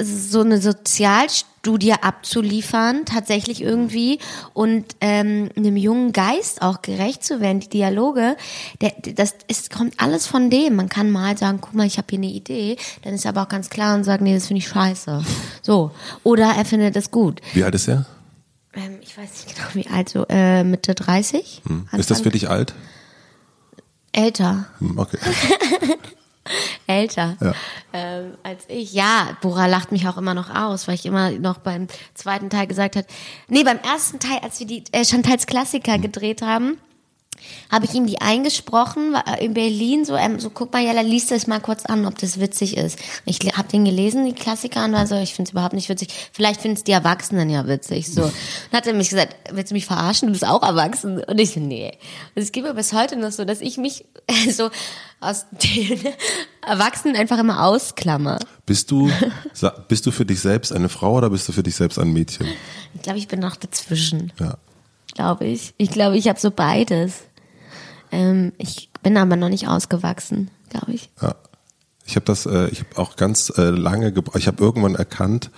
so eine Sozialstudie abzuliefern, tatsächlich irgendwie und ähm, einem jungen Geist auch gerecht zu werden. Die Dialoge, der, das ist, kommt alles von dem. Man kann mal sagen, guck mal, ich habe hier eine Idee, dann ist er aber auch ganz klar und sagt, nee, das finde ich scheiße. So. Oder er findet es gut. Wie alt ist er? Ähm, ich weiß nicht genau, wie alt, so äh, Mitte 30. Hm. Ist das für dich alt? Älter. Hm, okay. (laughs) (laughs) älter ja. ähm, als ich. Ja, Bora lacht mich auch immer noch aus, weil ich immer noch beim zweiten Teil gesagt hat, nee, beim ersten Teil, als wir die äh, Chantals Klassiker gedreht haben, habe ich ihm die eingesprochen in Berlin so ähm, so guck mal Jella liest das mal kurz an ob das witzig ist. Ich habe den gelesen die Klassiker und war so ich finde es überhaupt nicht witzig. Vielleicht finden es die Erwachsenen ja witzig so. Und hat er mich gesagt willst du mich verarschen? Du bist auch erwachsen. Und ich so nee. Und es gibt mir bis heute noch so dass ich mich (laughs) so aus den Erwachsenen einfach immer ausklammer bist du bist du für dich selbst eine Frau oder bist du für dich selbst ein Mädchen? Ich glaube ich bin noch dazwischen. Ja. Glaube ich. Ich glaube, ich habe so beides. Ähm, ich bin aber noch nicht ausgewachsen, glaube ich. Ja. Ich habe das, äh, ich habe auch ganz äh, lange gebraucht. Ich habe irgendwann erkannt,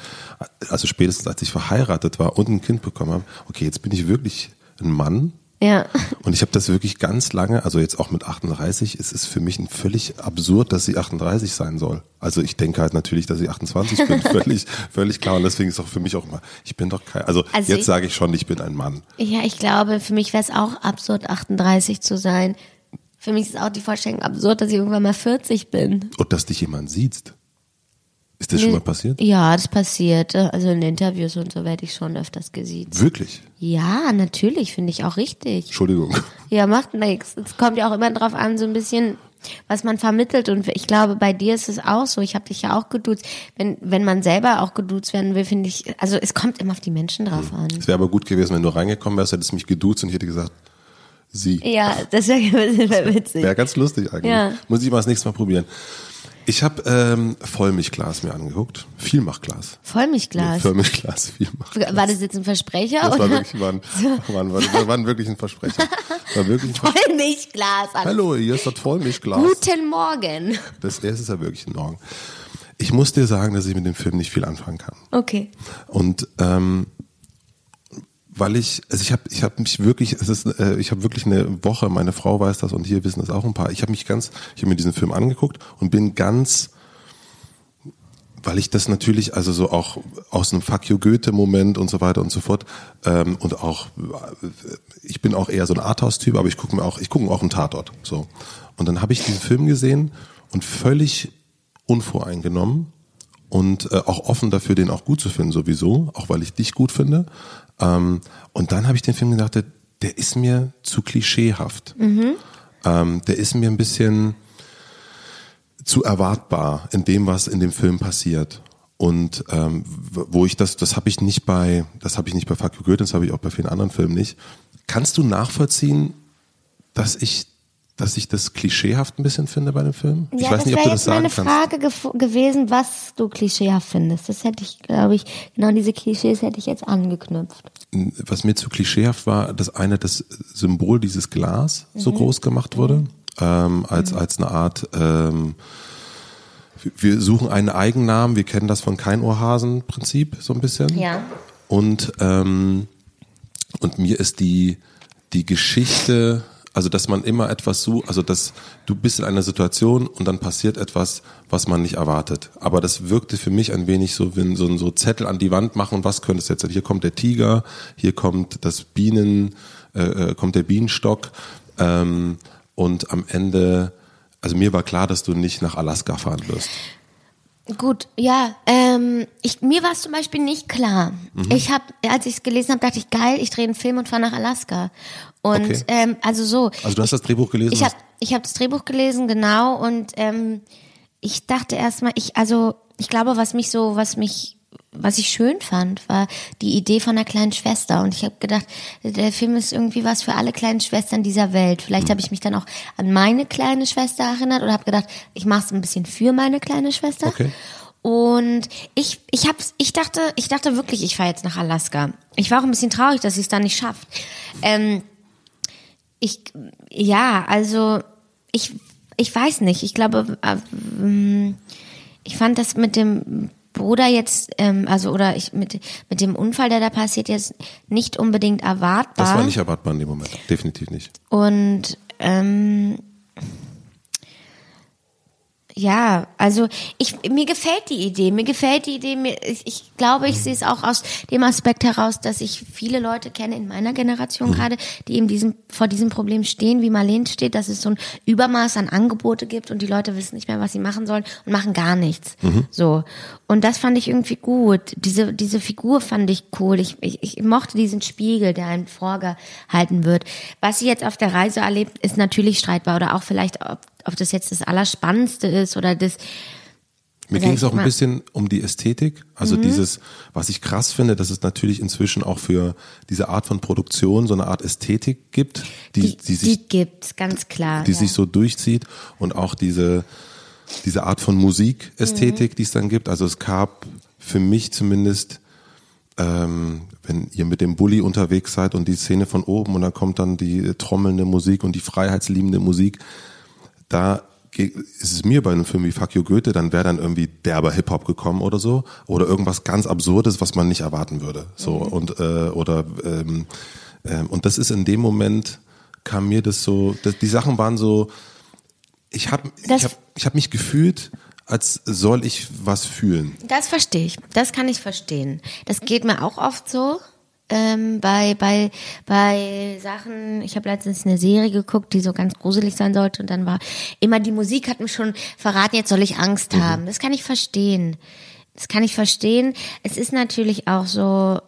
also spätestens als ich verheiratet war und ein Kind bekommen habe, okay, jetzt bin ich wirklich ein Mann Ja. Und ich habe das wirklich ganz lange, also jetzt auch mit 38, es ist für mich ein völlig absurd, dass sie 38 sein soll. Also ich denke halt natürlich, dass ich 28 bin, (laughs) völlig, völlig klar. Und deswegen ist auch für mich auch immer, ich bin doch kein, also, Also jetzt sage ich schon, ich bin ein Mann. Ja, ich glaube, für mich wäre es auch absurd, 38 zu sein. Für mich ist auch die Vorstellung absurd, dass ich irgendwann mal 40 bin. Und dass dich jemand sieht. Ist das schon mal passiert? Ja, das passiert. Also in Interviews und so werde ich schon öfters gesiezt. Wirklich? Ja, natürlich, finde ich auch richtig. Entschuldigung. Ja, macht nichts. Es kommt ja auch immer drauf an, so ein bisschen, was man vermittelt. Und ich glaube, bei dir ist es auch so. Ich habe dich ja auch geduzt. Wenn, wenn man selber auch geduzt werden will, finde ich, also es kommt immer auf die Menschen drauf an. Es wäre aber gut gewesen, wenn du reingekommen wärst, hättest mich geduzt und ich hätte gesagt, sie. Ja, das wäre (laughs) witzig. Wäre ganz lustig eigentlich. Ja. Muss ich mal das nächste Mal probieren. Ich habe ähm, Vollmilchglas mir angeguckt. Vielmachglas. Vollmilchglas. Vollmilchglas, (laughs) Vielmachglas. War das jetzt ein Versprecher? Das war wirklich, war, ein, war, ein, war, war ein wirklich ein Versprechen. War wirklich ein Versprechen. Vollmilchglas. Hallo, hier ist das Vollmilchglas. Guten Morgen. Das, das ist ja wirklich in Ordnung. Ich muss dir sagen, dass ich mit dem Film nicht viel anfangen kann. Okay. Und ähm, weil ich, also ich habe, ich habe mich wirklich, es ist, äh, ich habe wirklich eine Woche. Meine Frau weiß das und hier wissen das auch ein paar. Ich habe mich ganz, ich habe mir diesen Film angeguckt und bin ganz, weil ich das natürlich, also so auch aus einem Fuck you Goethe Moment und so weiter und so fort ähm, und auch, äh, ich bin auch eher so ein Arthouse-Typ, aber ich gucke mir auch, ich gucke auch einen Tatort. So und dann habe ich diesen Film gesehen und völlig unvoreingenommen und äh, auch offen dafür, den auch gut zu finden sowieso, auch weil ich dich gut finde. Ähm, und dann habe ich den Film gedacht, der, der ist mir zu klischeehaft. Ähm, der ist mir ein bisschen zu erwartbar in dem, was in dem Film passiert. Und ähm, wo ich das, das habe ich nicht bei, das habe ich nicht bei Fuck You Goethe, das habe ich auch bei vielen anderen Filmen nicht. Kannst du nachvollziehen, dass ich, dass ich das klischeehaft ein bisschen finde bei dem Film? ich ja, weiß das nicht, ob wäre du das jetzt meine sagen kannst. Frage gef- gewesen, was du klischeehaft findest. Das hätte ich, glaube ich, genau diese Klischees hätte ich jetzt angeknüpft. was mir zu klischeehaft war, dass eine das Symbol dieses Glas so Mhm. groß gemacht wurde, ähm, als als eine Art ähm, wir suchen einen Eigennamen, wir kennen das von Keinohrhasen-Prinzip so ein bisschen. Ja. Und ähm, und mir ist die die Geschichte, also dass man immer etwas sucht, also dass du bist in einer Situation und dann passiert etwas, was man nicht erwartet. Aber das wirkte für mich ein wenig so, wenn so ein so Zettel an die Wand machen und was könnte es jetzt sein? Hier kommt der Tiger, hier kommt das Bienen, äh, äh, kommt der Bienenstock ähm, und am Ende, also mir war klar, dass du nicht nach Alaska fahren wirst. Gut, ja. Ähm, ich, mir war es zum Beispiel nicht klar. Mhm. Ich habe, als ich es gelesen habe, dachte ich, geil, ich drehe einen Film und fahre nach Alaska. Und Okay. ähm, also so. Also du hast das Drehbuch gelesen? Ich habe ich hab das Drehbuch gelesen, genau, und ähm, ich dachte erstmal, ich, also ich glaube, was mich so, was mich, was ich schön fand, war die Idee von einer kleinen Schwester. Und ich habe gedacht, der Film ist irgendwie was für alle kleinen Schwestern dieser Welt. Mhm. Vielleicht habe ich mich dann auch an meine kleine Schwester erinnert oder habe gedacht, ich mache es ein bisschen für meine kleine Schwester. Okay. Und ich, ich hab's, ich dachte, ich dachte wirklich, ich fahre jetzt nach Alaska. Ich war auch ein bisschen traurig, dass sie es dann nicht schafft. Ähm, ich, ja, also ich, ich weiß nicht. Ich glaube, äh, ähm, ich fand das mit dem Bruder jetzt, ähm, also oder ich mit mit dem Unfall, der da passiert, jetzt nicht unbedingt erwartbar. Das war nicht erwartbar in dem Moment, definitiv nicht. Und ähm, ja, also ich mir gefällt die Idee, mir gefällt die Idee. Mir, ich, ich glaube, ich sehe es auch aus dem Aspekt heraus, dass ich viele Leute kenne in meiner Generation gerade, die eben diesem vor diesem Problem stehen, wie Marlene steht, dass es so ein Übermaß an Angebote gibt und die Leute wissen nicht mehr, was sie machen sollen und machen gar nichts. So und das fand ich irgendwie gut. Diese diese Figur fand ich cool. Ich, ich, ich mochte diesen Spiegel, der einem vorgehalten wird. Was sie jetzt auf der Reise erlebt, ist natürlich streitbar oder auch vielleicht ob, ob das jetzt das Allerspannendste ist oder das Mir ging es auch ein. Mhm. bisschen um die Ästhetik. Also dieses, was ich krass finde, dass es natürlich inzwischen auch für diese Art von Produktion so eine Art Ästhetik gibt, die, die, die, sich, die gibt's ganz klar. die ja. sich so durchzieht und auch diese, diese Art von Musikästhetik, Mhm. die es dann gibt. Also es gab für mich zumindest, ähm, wenn ihr mit dem Bulli unterwegs seid und die Szene von oben und dann kommt dann die trommelnde Musik und die freiheitsliebende Musik, da ist es mir bei einem Film wie Fuck You Goethe, dann wäre dann irgendwie derber Hip-Hop gekommen oder so oder irgendwas ganz Absurdes, was man nicht erwarten würde. So und äh, oder ähm, Ähm, und das ist in dem Moment, kam mir das so, das, die Sachen waren so, ich habe ich hab, ich hab mich gefühlt, als soll ich was fühlen. Das verstehe ich. Das kann ich verstehen. Das geht mir auch oft so. Ähm, bei, bei, bei Sachen, ich habe letztens eine Serie geguckt, die so ganz gruselig sein sollte und dann war immer die Musik hat mir schon verraten, jetzt soll ich Angst mhm. haben. Das kann ich verstehen. Das kann ich verstehen. Es ist natürlich auch so,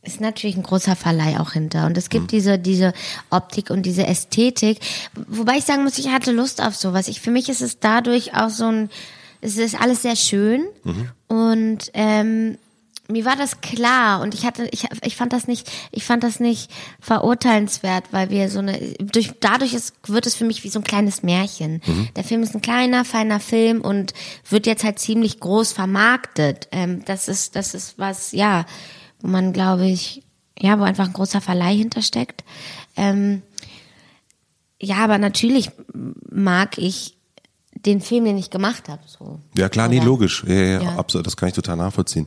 ist natürlich ein großer Verleih auch hinter. Und es gibt mhm. diese, diese Optik und diese Ästhetik. Wobei ich sagen muss, ich hatte Lust auf sowas. Ich, für mich ist es dadurch auch so ein, es ist alles sehr schön. Mhm. Und ähm, mir war das klar und ich hatte, ich, ich fand das nicht, ich fand das nicht verurteilenswert, weil wir so eine, durch, dadurch ist, wird es für mich wie so ein kleines Märchen. Mhm. Der Film ist ein kleiner, feiner Film und wird jetzt halt ziemlich groß vermarktet. Ähm, das ist, das ist was, ja, wo man, glaube ich, ja, wo einfach ein großer Verleih hintersteckt. Ähm, ja, aber natürlich mag ich den Film, den ich gemacht habe. So. Ja, klar, Oder? nee, logisch. Ja, ja, ja, absolut. Das kann ich total nachvollziehen.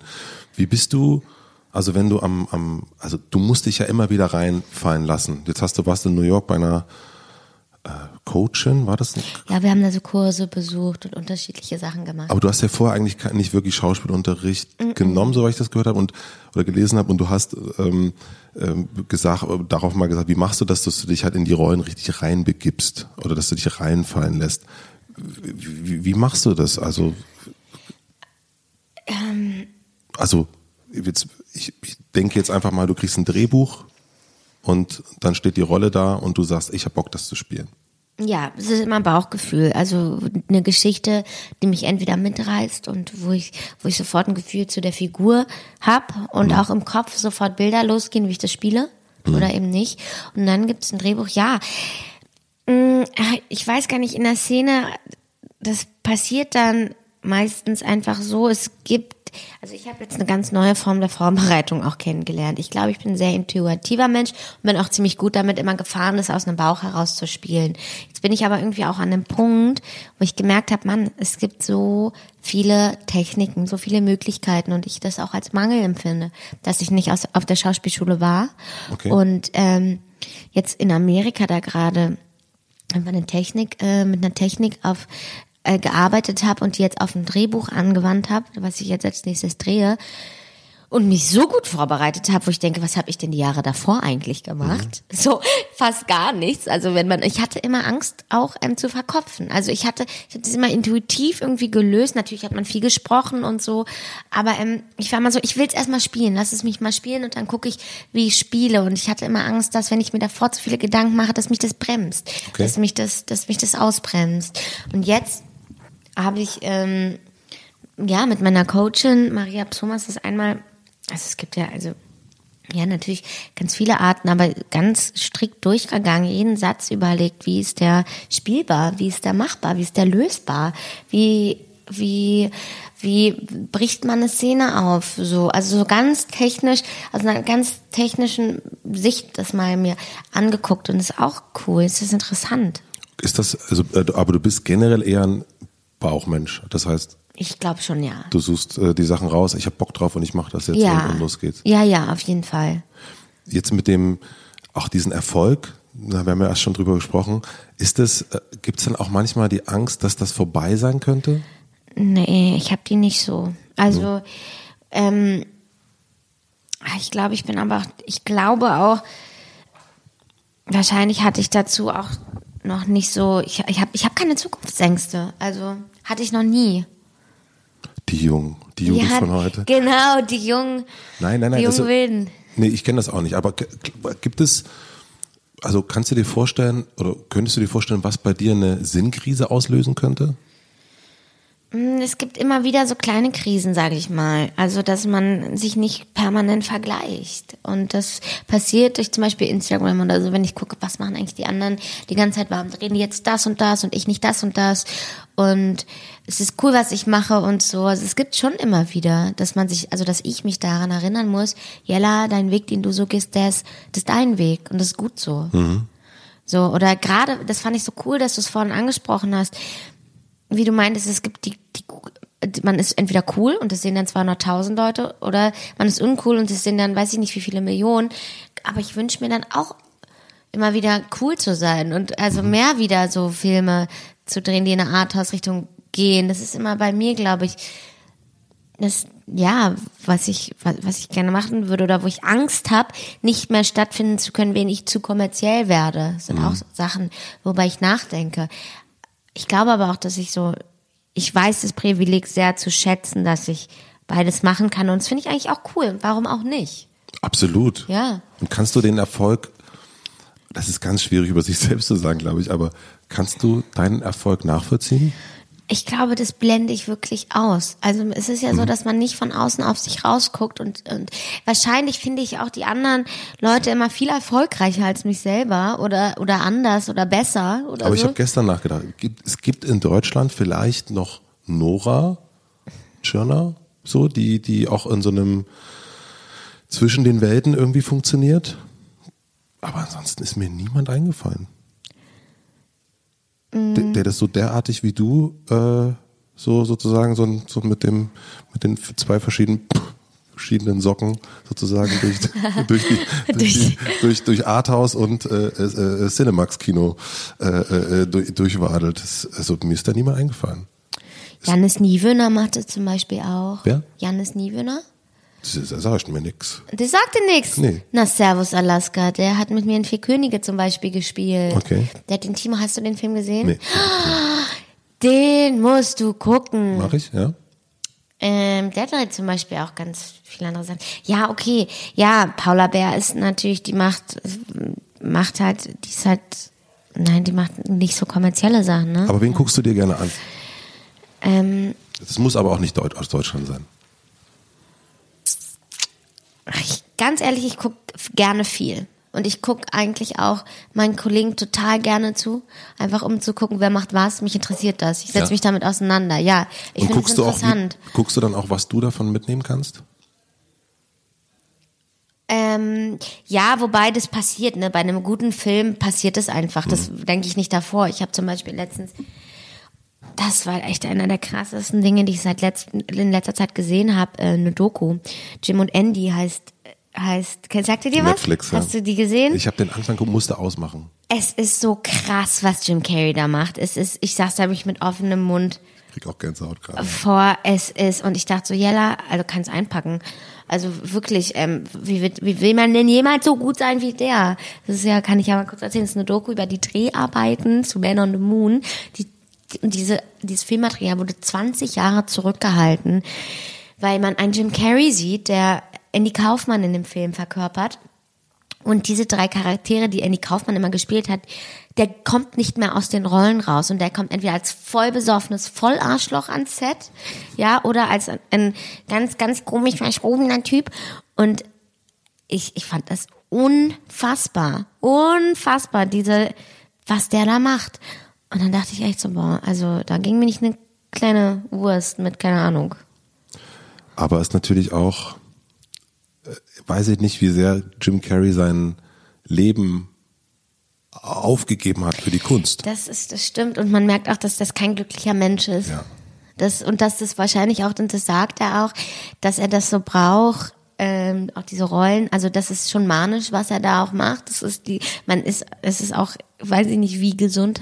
Wie bist du, also wenn du am, am, also du musst dich ja immer wieder reinfallen lassen. Jetzt hast du, warst in New York bei einer äh, Coachin, war das nicht? Ja, wir haben da so Kurse besucht und unterschiedliche Sachen gemacht. Aber du hast ja vorher eigentlich nicht wirklich Schauspielunterricht mm -mm. genommen, soweit ich das gehört habe und oder gelesen habe. Und du hast ähm, ähm, gesagt, darauf mal gesagt, wie machst du das, dass du dich halt in die Rollen richtig reinbegibst oder dass du dich reinfallen lässt? Wie, wie machst du das? Also, ähm. also jetzt, ich, ich denke jetzt einfach mal, du kriegst ein Drehbuch und dann steht die Rolle da und du sagst, ich habe Bock, das zu spielen. Ja, es ist immer ein Bauchgefühl. Also eine Geschichte, die mich entweder mitreißt und wo ich, wo ich sofort ein Gefühl zu der Figur hab und mhm. auch im Kopf sofort Bilder losgehen, wie ich das spiele mhm. oder eben nicht. Und dann gibt es ein Drehbuch, ja. Mm, ich weiß gar nicht, in der Szene, das passiert dann meistens einfach so, es gibt also ich habe jetzt eine ganz neue Form der Vorbereitung auch kennengelernt. Ich glaube, ich bin ein sehr intuitiver Mensch und bin auch ziemlich gut damit, immer gefahren das aus einem Bauch heraus zu spielen. Jetzt bin ich aber irgendwie auch an einem Punkt, wo ich gemerkt habe, Mann, es gibt so viele Techniken, so viele Möglichkeiten und ich das auch als Mangel empfinde, dass ich nicht aus, auf der Schauspielschule war. Okay. Und ähm, jetzt in Amerika da gerade einfach eine Technik, äh, mit einer Technik auf äh, gearbeitet habe und die jetzt auf ein Drehbuch angewandt habe, was ich jetzt als nächstes drehe und mich so gut vorbereitet habe, wo ich denke, was habe ich denn die Jahre davor eigentlich gemacht? Mhm. So fast gar nichts. Also wenn man, ich hatte immer Angst, auch ähm, zu verkopfen. Also ich hatte, ich habe das immer intuitiv irgendwie gelöst. Natürlich hat man viel gesprochen und so, aber ähm, ich war immer so, ich will es erstmal spielen, lass es mich mal spielen und dann gucke ich, wie ich spiele. Und ich hatte immer Angst, dass wenn ich mir davor zu viele Gedanken mache, dass mich das bremst, okay. dass mich das, dass mich das ausbremst. Und jetzt habe ich ähm, ja mit meiner Coachin Maria Psomas das einmal, also es gibt ja also ja natürlich ganz viele Arten, aber ganz strikt durchgegangen, jeden Satz überlegt, wie ist der spielbar, wie ist der machbar, wie ist der lösbar, wie wie wie bricht man eine Szene auf? So, also so ganz technisch, also einer ganz technischen Sicht das mal mir angeguckt und ist auch cool, ist interessant. Ist das, also, äh, aber du bist generell eher ein Bauchmensch. Das heißt, ich glaube schon, ja. Du suchst äh, die Sachen raus, ich habe Bock drauf und ich mache das jetzt ja. und, und los geht's. Ja, ja, auf jeden Fall. Jetzt mit dem, auch diesen Erfolg, da haben wir erst schon drüber gesprochen, ist es, äh, gibt es dann auch manchmal die Angst, dass das vorbei sein könnte? Nee, ich habe die nicht so. Also, mhm. ähm, ich glaube, ich bin aber, ich glaube auch, wahrscheinlich hatte ich dazu auch noch nicht so, ich, ich habe ich hab keine Zukunftsängste. Also hatte ich noch nie. Die Jungen, die Jugend von heute. Genau, die Jungen. Nein, nein, nein. Die Jungen Wilden. Nee, ich kenne das auch nicht. Aber gibt es, also kannst du dir vorstellen, oder könntest du dir vorstellen, was bei dir eine Sinnkrise auslösen könnte? Mm, es gibt immer wieder so kleine Krisen, sage ich mal. Also, dass man sich nicht permanent vergleicht. Und das passiert durch zum Beispiel Instagram oder so, wenn ich gucke, was machen eigentlich die anderen die ganze Zeit, warum reden die jetzt das und das und ich nicht das und das. Und es ist cool, was ich mache und so. Also es gibt schon immer wieder, dass man sich, also dass ich mich daran erinnern muss, Jella, dein Weg, den du so gehst, der ist, das ist dein Weg und das ist gut so. Mhm. So, oder gerade, das fand ich so cool, dass du es vorhin angesprochen hast wie du meintest, es gibt die, die man ist entweder cool und das sehen dann 200.000 Leute oder man ist uncool und das sehen dann, weiß ich nicht, wie viele Millionen. aber ich wünsche mir dann auch immer wieder cool zu sein und also mehr wieder so Filme zu drehen, die in eine Arthouse-Richtung gehen. Das ist immer bei mir, glaube ich, das ja, was ich was, was ich gerne machen würde oder wo ich Angst habe, nicht mehr stattfinden zu können, wenn ich zu kommerziell werde. Das sind auch Sachen, wobei ich nachdenke. Ich glaube aber auch, dass ich so ich weiß das Privileg sehr zu schätzen, dass ich beides machen kann und das finde ich eigentlich auch cool. Warum auch nicht? Absolut. Ja. Und kannst du den Erfolg, das ist ganz schwierig über sich (laughs) selbst zu sagen, glaube ich, aber kannst du deinen Erfolg nachvollziehen? Ich glaube, das blende ich wirklich aus. Also es ist ja so, dass man nicht von außen auf sich rausguckt und, und wahrscheinlich finde ich auch die anderen Leute immer viel erfolgreicher als mich selber oder oder anders oder besser oder Aber ich so. habe gestern nachgedacht, es gibt in Deutschland vielleicht noch Nora Tschirner, so, die, die auch in so einem zwischen den Welten irgendwie funktioniert. Aber ansonsten ist mir niemand eingefallen. Der, der das so derartig wie du, äh, so sozusagen, so, so mit dem, mit den zwei verschiedenen verschiedenen Socken sozusagen durch, (laughs) durch, die, durch, die, durch, durch Arthouse und äh, äh, äh, Cinemax Kino äh, äh, durch, durchwadelt. Das, also mir ist da niemand eingefallen. Janis Niewöhner macht es zum Beispiel auch. Wer? Janis Niewöhner? Das, ist- das sagt mir nix. Der sagte nix. Nee. Na, Servus Alaska. Der hat mit mir in Vier Könige zum Beispiel gespielt. Okay. Der hat den Timo, hast du den Film gesehen? Nee. (gasps) Den musst du gucken. Mach ich, ja? Ähm, der hat zum Beispiel auch ganz viele andere Sachen. Ja, okay. Ja, Paula Bär ist natürlich, die macht, macht halt, die ist halt, nein, die macht nicht so kommerzielle Sachen, ne? Aber wen guckst du dir gerne an? Ähm, Das muss aber auch nicht aus Deutschland sein. Ich, ganz ehrlich, ich guck gerne viel. Und ich guck eigentlich auch meinen Kollegen total gerne zu, einfach um zu gucken, wer macht was. Mich interessiert das. Ich setze Ja. mich damit auseinander. Ja, ich finde es auch, interessant. wie, guckst du dann auch, was du davon mitnehmen kannst? Ähm, ja, wobei das passiert, ne? Bei einem guten Film passiert es einfach. Das denke ich nicht davor. Ich habe zum Beispiel letztens, das war echt einer der krassesten Dinge, die ich seit letzten, in letzter Zeit gesehen habe, äh, eine Doku. Jim und Andy heißt, heißt, sagt ihr dir was? Netflix, ja. Hast du die gesehen? Ich habe den Anfang geguckt, musste ausmachen. es ist so krass, was Jim Carrey da macht. Es ist, ich saß da mich mit offenem Mund Krieg auch Gänsehaut gerade. vor es ist und ich dachte so, Jella, also kannst einpacken. Also wirklich, ähm, wie, wird, wie will man denn jemals so gut sein wie der? Das ist ja, kann ich ja mal kurz erzählen, das ist eine Doku über die Dreharbeiten zu Man on the Moon. Die, und diese, dieses Filmmaterial wurde 20 Jahre zurückgehalten, weil man einen Jim Carrey sieht, der Andy Kaufmann in dem Film verkörpert. Und diese drei Charaktere, die Andy Kaufmann immer gespielt hat, der kommt nicht mehr aus den Rollen raus und der kommt entweder als voll besoffenes Vollarschloch ans Set, ja, oder als ein, ein ganz, ganz komisch verschrobener Typ. Und ich, ich fand das unfassbar, unfassbar, diese, was der da macht. Und dann dachte ich echt so, boah, also da ging mir nicht eine kleine Wurst mit, keine Ahnung. Aber ist natürlich auch, äh, weiß ich nicht, wie sehr Jim Carrey sein Leben aufgegeben hat für die Kunst. Das ist, das stimmt. Und man merkt auch, dass das kein glücklicher Mensch ist. Ja. Das, und dass das wahrscheinlich auch, und das sagt er auch, dass er das so braucht, ähm, auch diese Rollen, also das ist schon manisch, was er da auch macht. Das ist die, man ist, es ist auch, weiß ich nicht, wie gesund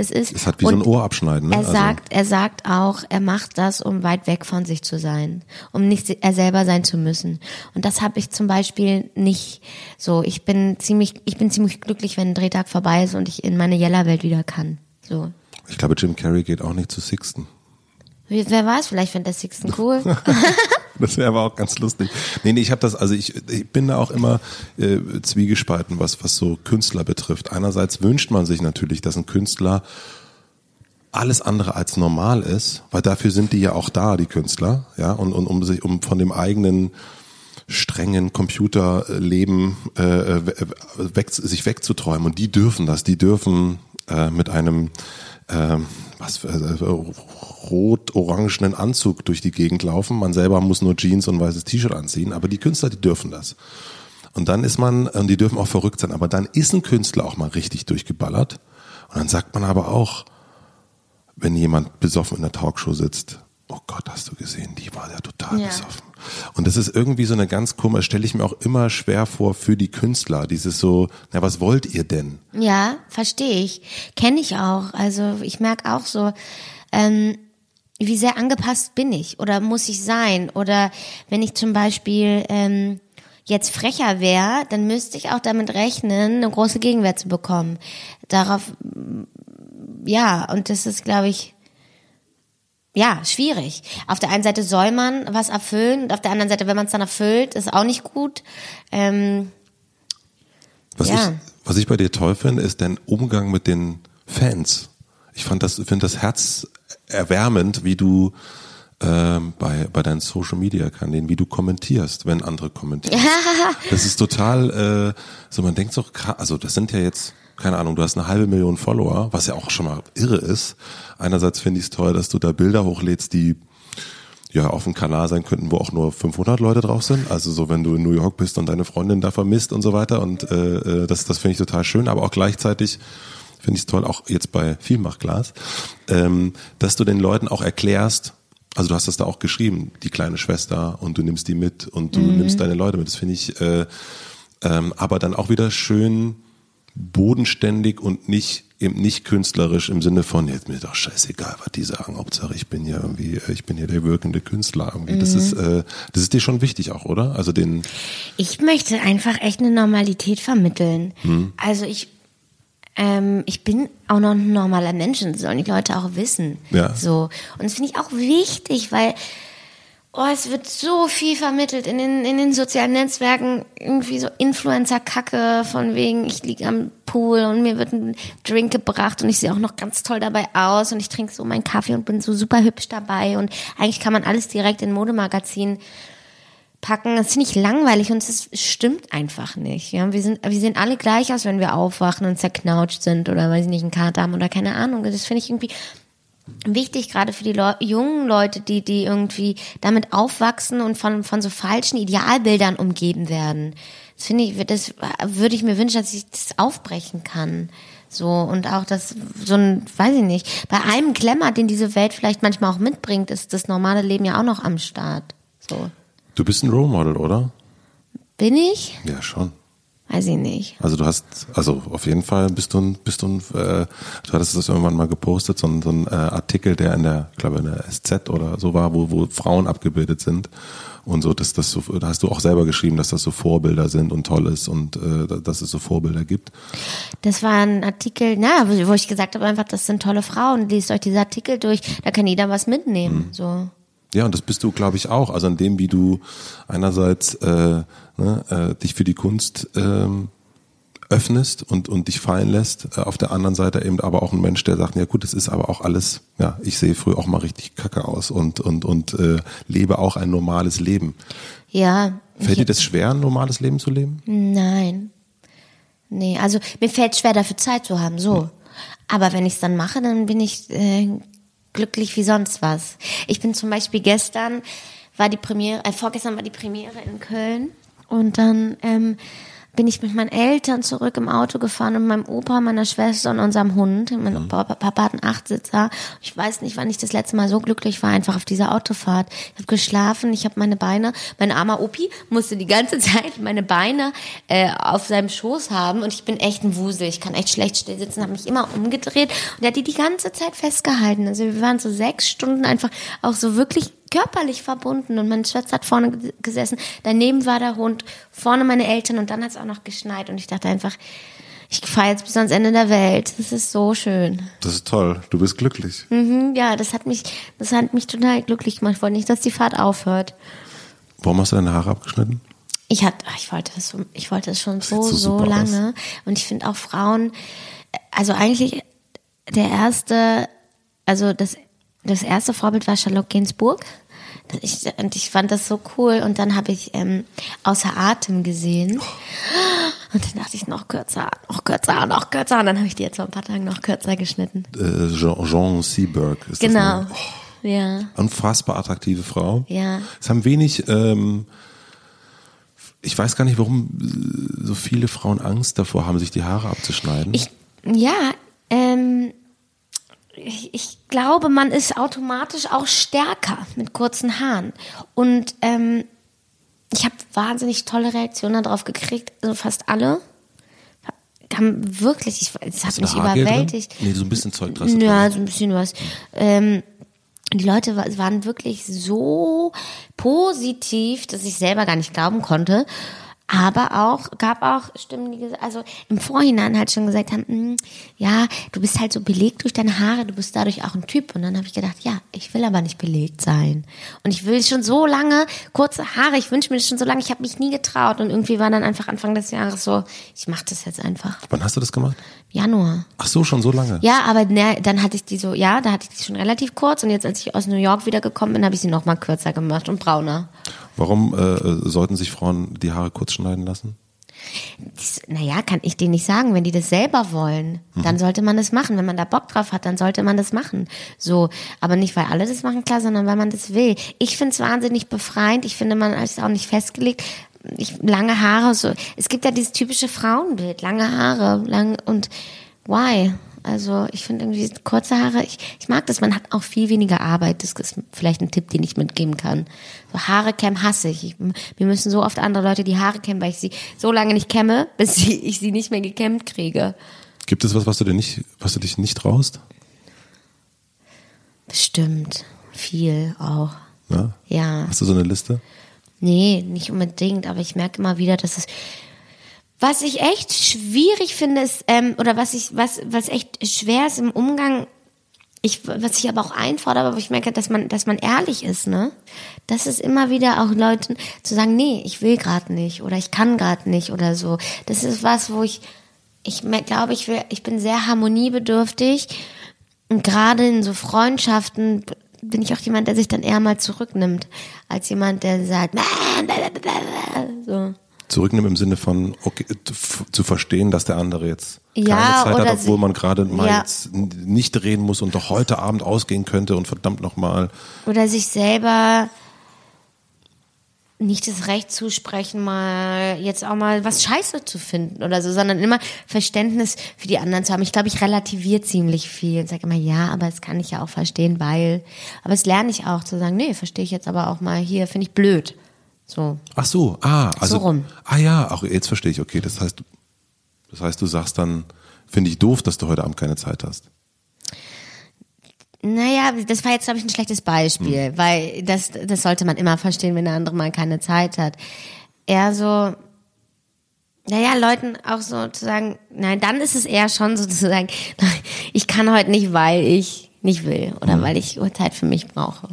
das ist. Es hat wie so ein Ohr abschneiden. Ne? Er Also- sagt, er sagt auch, er macht das, um weit weg von sich zu sein, um nicht er selber sein zu müssen. Und das habe ich zum Beispiel nicht so. Ich bin ziemlich, ich bin ziemlich glücklich, wenn ein Drehtag vorbei ist und ich in meine Jella-Welt wieder kann. So. ich glaube, Jim Carrey geht auch nicht zu Sixten. Wer weiß, vielleicht findet der Sixten cool. (laughs) (laughs) Das wäre aber auch ganz lustig. Nee, nee, ich habe das, also ich, ich bin da auch immer äh, zwiegespalten, was, was so Künstler betrifft. Einerseits wünscht man sich natürlich, dass ein Künstler alles andere als normal ist, weil dafür sind die ja auch da, die Künstler, ja, und, und um sich, um von dem eigenen strengen Computerleben äh, äh, weg, sich wegzuträumen. Und die dürfen das, die dürfen äh, mit einem ähm, was für, äh, rot-orangenen Anzug durch die Gegend laufen. Man selber muss nur Jeans und weißes T-Shirt anziehen, aber die Künstler, die dürfen das. Und dann ist man, und die dürfen auch verrückt sein, aber dann ist ein Künstler auch mal richtig durchgeballert. Und dann sagt man aber auch, wenn jemand besoffen in der Talkshow sitzt, Oh Gott, hast du gesehen, die war ja total ja. besoffen. Und das ist irgendwie so eine ganz komische, stelle ich mir auch immer schwer vor für die Künstler. Dieses so, na, was wollt ihr denn? Ja, verstehe ich. Kenne ich auch. Also ich merke auch so, ähm, wie sehr angepasst bin ich oder muss ich sein? Oder wenn ich zum Beispiel ähm, jetzt frecher wäre, dann müsste ich auch damit rechnen, eine große Gegenwehr zu bekommen. Darauf, ja, und das ist, glaube ich, ja, schwierig. Auf der einen Seite soll man was erfüllen und auf der anderen Seite, wenn man es dann erfüllt, ist auch nicht gut. Ähm, was, ja. ich, was ich bei dir toll finde, ist dein Umgang mit den Fans. Ich fand das, finde das herzerwärmend, wie du ähm, bei, bei deinen Social Media Kanälen, wie du kommentierst, wenn andere kommentieren. (laughs) das ist total, äh, so man denkt so, also das sind ja jetzt keine Ahnung, du hast eine halbe Million Follower, was ja auch schon mal irre ist. Einerseits finde ich es toll, dass du da Bilder hochlädst, die ja auf dem Kanal sein könnten, wo auch nur 500 Leute drauf sind. Also so, wenn du in New York bist und deine Freundin da vermisst und so weiter. Und äh, äh das, das finde ich total schön. Aber auch gleichzeitig finde ich es toll, auch jetzt bei Vielmachglas, ähm, dass du den Leuten auch erklärst, also du hast das da auch geschrieben, die kleine Schwester und du nimmst die mit und du mhm. nimmst deine Leute mit. Das finde ich äh, ähm, aber dann auch wieder schön bodenständig und nicht eben nicht künstlerisch im Sinne von jetzt mir doch scheißegal, was die sagen. Hauptsache ich bin ja irgendwie, äh, ich bin hier der wirkende Künstler irgendwie. Mhm. Das ist, äh, das ist dir schon wichtig auch, oder? Also den. Ich möchte einfach echt eine Normalität vermitteln. Mhm. Also ich, ähm, ich bin auch noch ein normaler Mensch und sollen die Leute auch wissen. Ja. So und das finde ich auch wichtig, weil Oh, es wird so viel vermittelt in den, in den sozialen Netzwerken, irgendwie so Influencer-Kacke von wegen, ich liege am Pool und mir wird ein Drink gebracht und ich sehe auch noch ganz toll dabei aus und ich trinke so meinen Kaffee und bin so super hübsch dabei und eigentlich kann man alles direkt in Modemagazin packen. Das finde ich langweilig und es stimmt einfach nicht. Ja, wir sind, wir sehen alle gleich aus, wenn wir aufwachen und zerknautscht sind oder weiß ich nicht, einen Kater haben oder keine Ahnung. Das finde ich irgendwie wichtig, gerade für die Le jungen Leute, die, die irgendwie damit aufwachsen und von, von so falschen Idealbildern umgeben werden. Das finde ich, das würde ich mir wünschen, dass ich das aufbrechen kann. So, und auch das, so ein, weiß ich nicht, bei einem Klemmer, den diese Welt vielleicht manchmal auch mitbringt, ist das normale Leben ja auch noch am Start. So. Du bist ein Role Model, oder? Bin ich? Ja, schon. Weiß ich nicht. Also du hast, also auf jeden Fall bist du ein, bist du ein, äh, du hattest das irgendwann mal gepostet, so ein, so ein äh, Artikel, der in der, glaube in der SZ oder so war, wo, wo Frauen abgebildet sind und so, dass das so, da hast du auch selber geschrieben, dass das so Vorbilder sind und toll ist und äh, dass es so Vorbilder gibt. Das war ein Artikel, na, wo ich gesagt habe einfach, das sind tolle Frauen, liest euch diese Artikel durch, da kann jeder was mitnehmen, mhm. so. Ja, und das bist du, glaube ich, auch. Also an dem, wie du einerseits äh, ne, äh, dich für die Kunst ähm, öffnest und, und dich fallen lässt. Äh, auf der anderen Seite eben aber auch ein Mensch, der sagt, ja gut, es ist aber auch alles, ja, ich sehe früher auch mal richtig kacke aus und, und, und äh, lebe auch ein normales Leben. Ja. Fällt dir das schwer, ein normales Leben zu leben? Nein. Nee, also mir fällt schwer, dafür Zeit zu haben, so. Hm. Aber wenn ich es dann mache, dann bin ich äh, glücklich wie sonst was. Ich bin zum Beispiel gestern war die Premiere, äh, vorgestern war die Premiere in Köln und dann ähm, bin ich mit meinen Eltern zurück im Auto gefahren und meinem Opa, meiner Schwester und unserem Hund. Mein mhm. Papa, Papa hat einen Achtsitzer. Ich weiß nicht, wann ich das letzte Mal so glücklich war, einfach auf dieser Autofahrt. Ich habe geschlafen, ich habe meine Beine, mein armer Opi musste die ganze (laughs) Zeit meine Beine äh, auf seinem Schoß haben und ich bin echt ein Wusel. Ich kann echt schlecht still sitzen, habe mich immer umgedreht und er hat die die ganze Zeit festgehalten. Also wir waren so sechs Stunden einfach auch so wirklich körperlich verbunden und meine Schwester hat vorne gesessen, daneben war der Hund, vorne meine Eltern und dann hat es auch noch geschneit und ich dachte einfach, ich fahre jetzt bis ans Ende der Welt. Das ist so schön. Das ist toll. Du bist glücklich. Mhm, ja, das hat mich, das hat mich total glücklich gemacht. Ich wollte nicht, dass die Fahrt aufhört. Warum hast du deine Haare abgeschnitten? Ich hatte, ich wollte das, ich wollte das schon so, so, so lange. Aus. Und ich finde auch Frauen, also eigentlich der erste, also das das erste Vorbild war Charlotte Gainsbourg. Ich, und ich fand das so cool. Und dann habe ich ähm, Außer Atem gesehen. Und dann dachte ich, noch kürzer, noch kürzer, noch kürzer. Und dann habe ich die jetzt vor ein paar Tagen noch kürzer geschnitten. Äh, Jean, Jean Seberg ist genau. das. Genau. Oh, ja. Unfassbar attraktive Frau. Ja. Es haben wenig, ähm, ich weiß gar nicht, warum so viele Frauen Angst davor haben, sich die Haare abzuschneiden. Ich, ja, ähm, ich, ich glaube, man ist automatisch auch stärker mit kurzen Haaren. Und ähm, ich habe wahnsinnig tolle Reaktionen darauf gekriegt, also fast alle. Haben wirklich, ich, es hat mich überwältigt. Nee, so ein bisschen Zeug dran. Ja, so ein bisschen was. Ähm, die Leute waren wirklich so positiv, dass ich selber gar nicht glauben konnte. Aber auch, gab auch Stimmen, die also im Vorhinein halt schon gesagt haben, hm, ja, du bist halt so belegt durch deine Haare, du bist dadurch auch ein Typ. Und dann habe ich gedacht, ja, ich will aber nicht belegt sein. Und ich will schon so lange kurze Haare, ich wünsche mir das schon so lange, ich habe mich nie getraut. Und irgendwie war dann einfach Anfang des Jahres so, ich mache das jetzt einfach. Wann hast du das gemacht? Januar. Ach so, schon so lange? Ja, aber ne, dann hatte ich die so, ja, da hatte ich die schon relativ kurz. Und jetzt, als ich aus New York wiedergekommen bin, habe ich sie noch mal kürzer gemacht und brauner. Warum äh, sollten sich Frauen die Haare kurz schneiden lassen? Das, naja, kann ich denen nicht sagen. Wenn die das selber wollen, mhm. dann sollte man das machen. Wenn man da Bock drauf hat, dann sollte man das machen. So, aber nicht, weil alle das machen, klar, sondern weil man das will. Ich finde es wahnsinnig befreiend. Ich finde, man ist auch nicht festgelegt. Ich, lange Haare, so. Es gibt ja dieses typische Frauenbild. Lange Haare, lang, und why? Also ich finde irgendwie kurze Haare, ich, ich mag das, man hat auch viel weniger Arbeit. Das ist vielleicht ein Tipp, den ich mitgeben kann. So Haare kämmen hasse ich. ich. Wir müssen so oft andere Leute die Haare kämmen, weil ich sie so lange nicht kämme, (laughs) bis ich sie nicht mehr gekämmt kriege. Gibt es was, was du dir nicht, was du dich nicht traust? Bestimmt. Viel auch. Ja? ja. Hast du so eine Liste? Nee, nicht unbedingt, aber ich merke immer wieder, dass es was ich echt schwierig finde, ist, ähm, oder was ich, was, was echt schwer ist im Umgang, ich, was ich aber auch einfordere, aber ich merke, dass man, dass man ehrlich ist, ne? Das ist immer wieder auch Leuten zu sagen, nee, ich will gerade nicht oder ich kann gerade nicht oder so. Das ist was, wo ich, ich glaube, ich will, ich bin sehr harmoniebedürftig und gerade in so Freundschaften bin ich auch jemand, der sich dann eher mal zurücknimmt, als jemand, der sagt, so zurücknehmen im Sinne von okay, zu verstehen, dass der andere jetzt keine ja, Zeit hat, obwohl man gerade mal ja. jetzt nicht drehen muss und doch heute Abend ausgehen könnte und verdammt nochmal. Oder sich selber nicht das Recht zusprechen, mal jetzt auch mal was Scheiße zu finden oder so, sondern immer Verständnis für die anderen zu haben. Ich glaube, ich relativiere ziemlich viel und sage immer, ja, aber das kann ich ja auch verstehen, weil. Aber es lerne ich auch zu sagen, nee, verstehe ich jetzt aber auch mal hier, finde ich blöd. So. Ach so, ah, also. So rum. Ah ja, auch jetzt verstehe ich, okay. Das heißt, das heißt, du sagst dann, finde ich doof, dass du heute Abend keine Zeit hast. Naja, das war jetzt, glaube ich, ein schlechtes Beispiel, hm. weil das, das sollte man immer verstehen, wenn der andere mal keine Zeit hat. Eher so, naja, Leuten auch so zu sagen, nein, dann ist es eher schon so zu sagen, (laughs) ich kann heute nicht, weil ich nicht will oder hm. weil ich Zeit für mich brauche.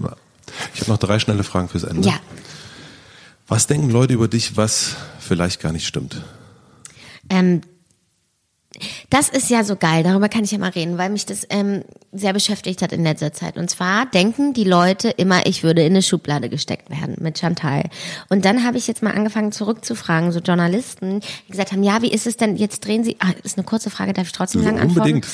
Ich habe noch drei schnelle Fragen fürs Ende. Ja. Was denken Leute über dich, was vielleicht gar nicht stimmt? Ähm, das ist ja so geil, darüber kann ich ja mal reden, weil mich das ähm, sehr beschäftigt hat in letzter Zeit. Und zwar denken die Leute immer, ich würde in eine Schublade gesteckt werden mit Chantal. Und dann habe ich jetzt mal angefangen zurückzufragen, so Journalisten, die gesagt haben, ja, wie ist es denn, jetzt drehen sie, ah, ist eine kurze Frage, darf ich trotzdem lang antworten? Unbedingt.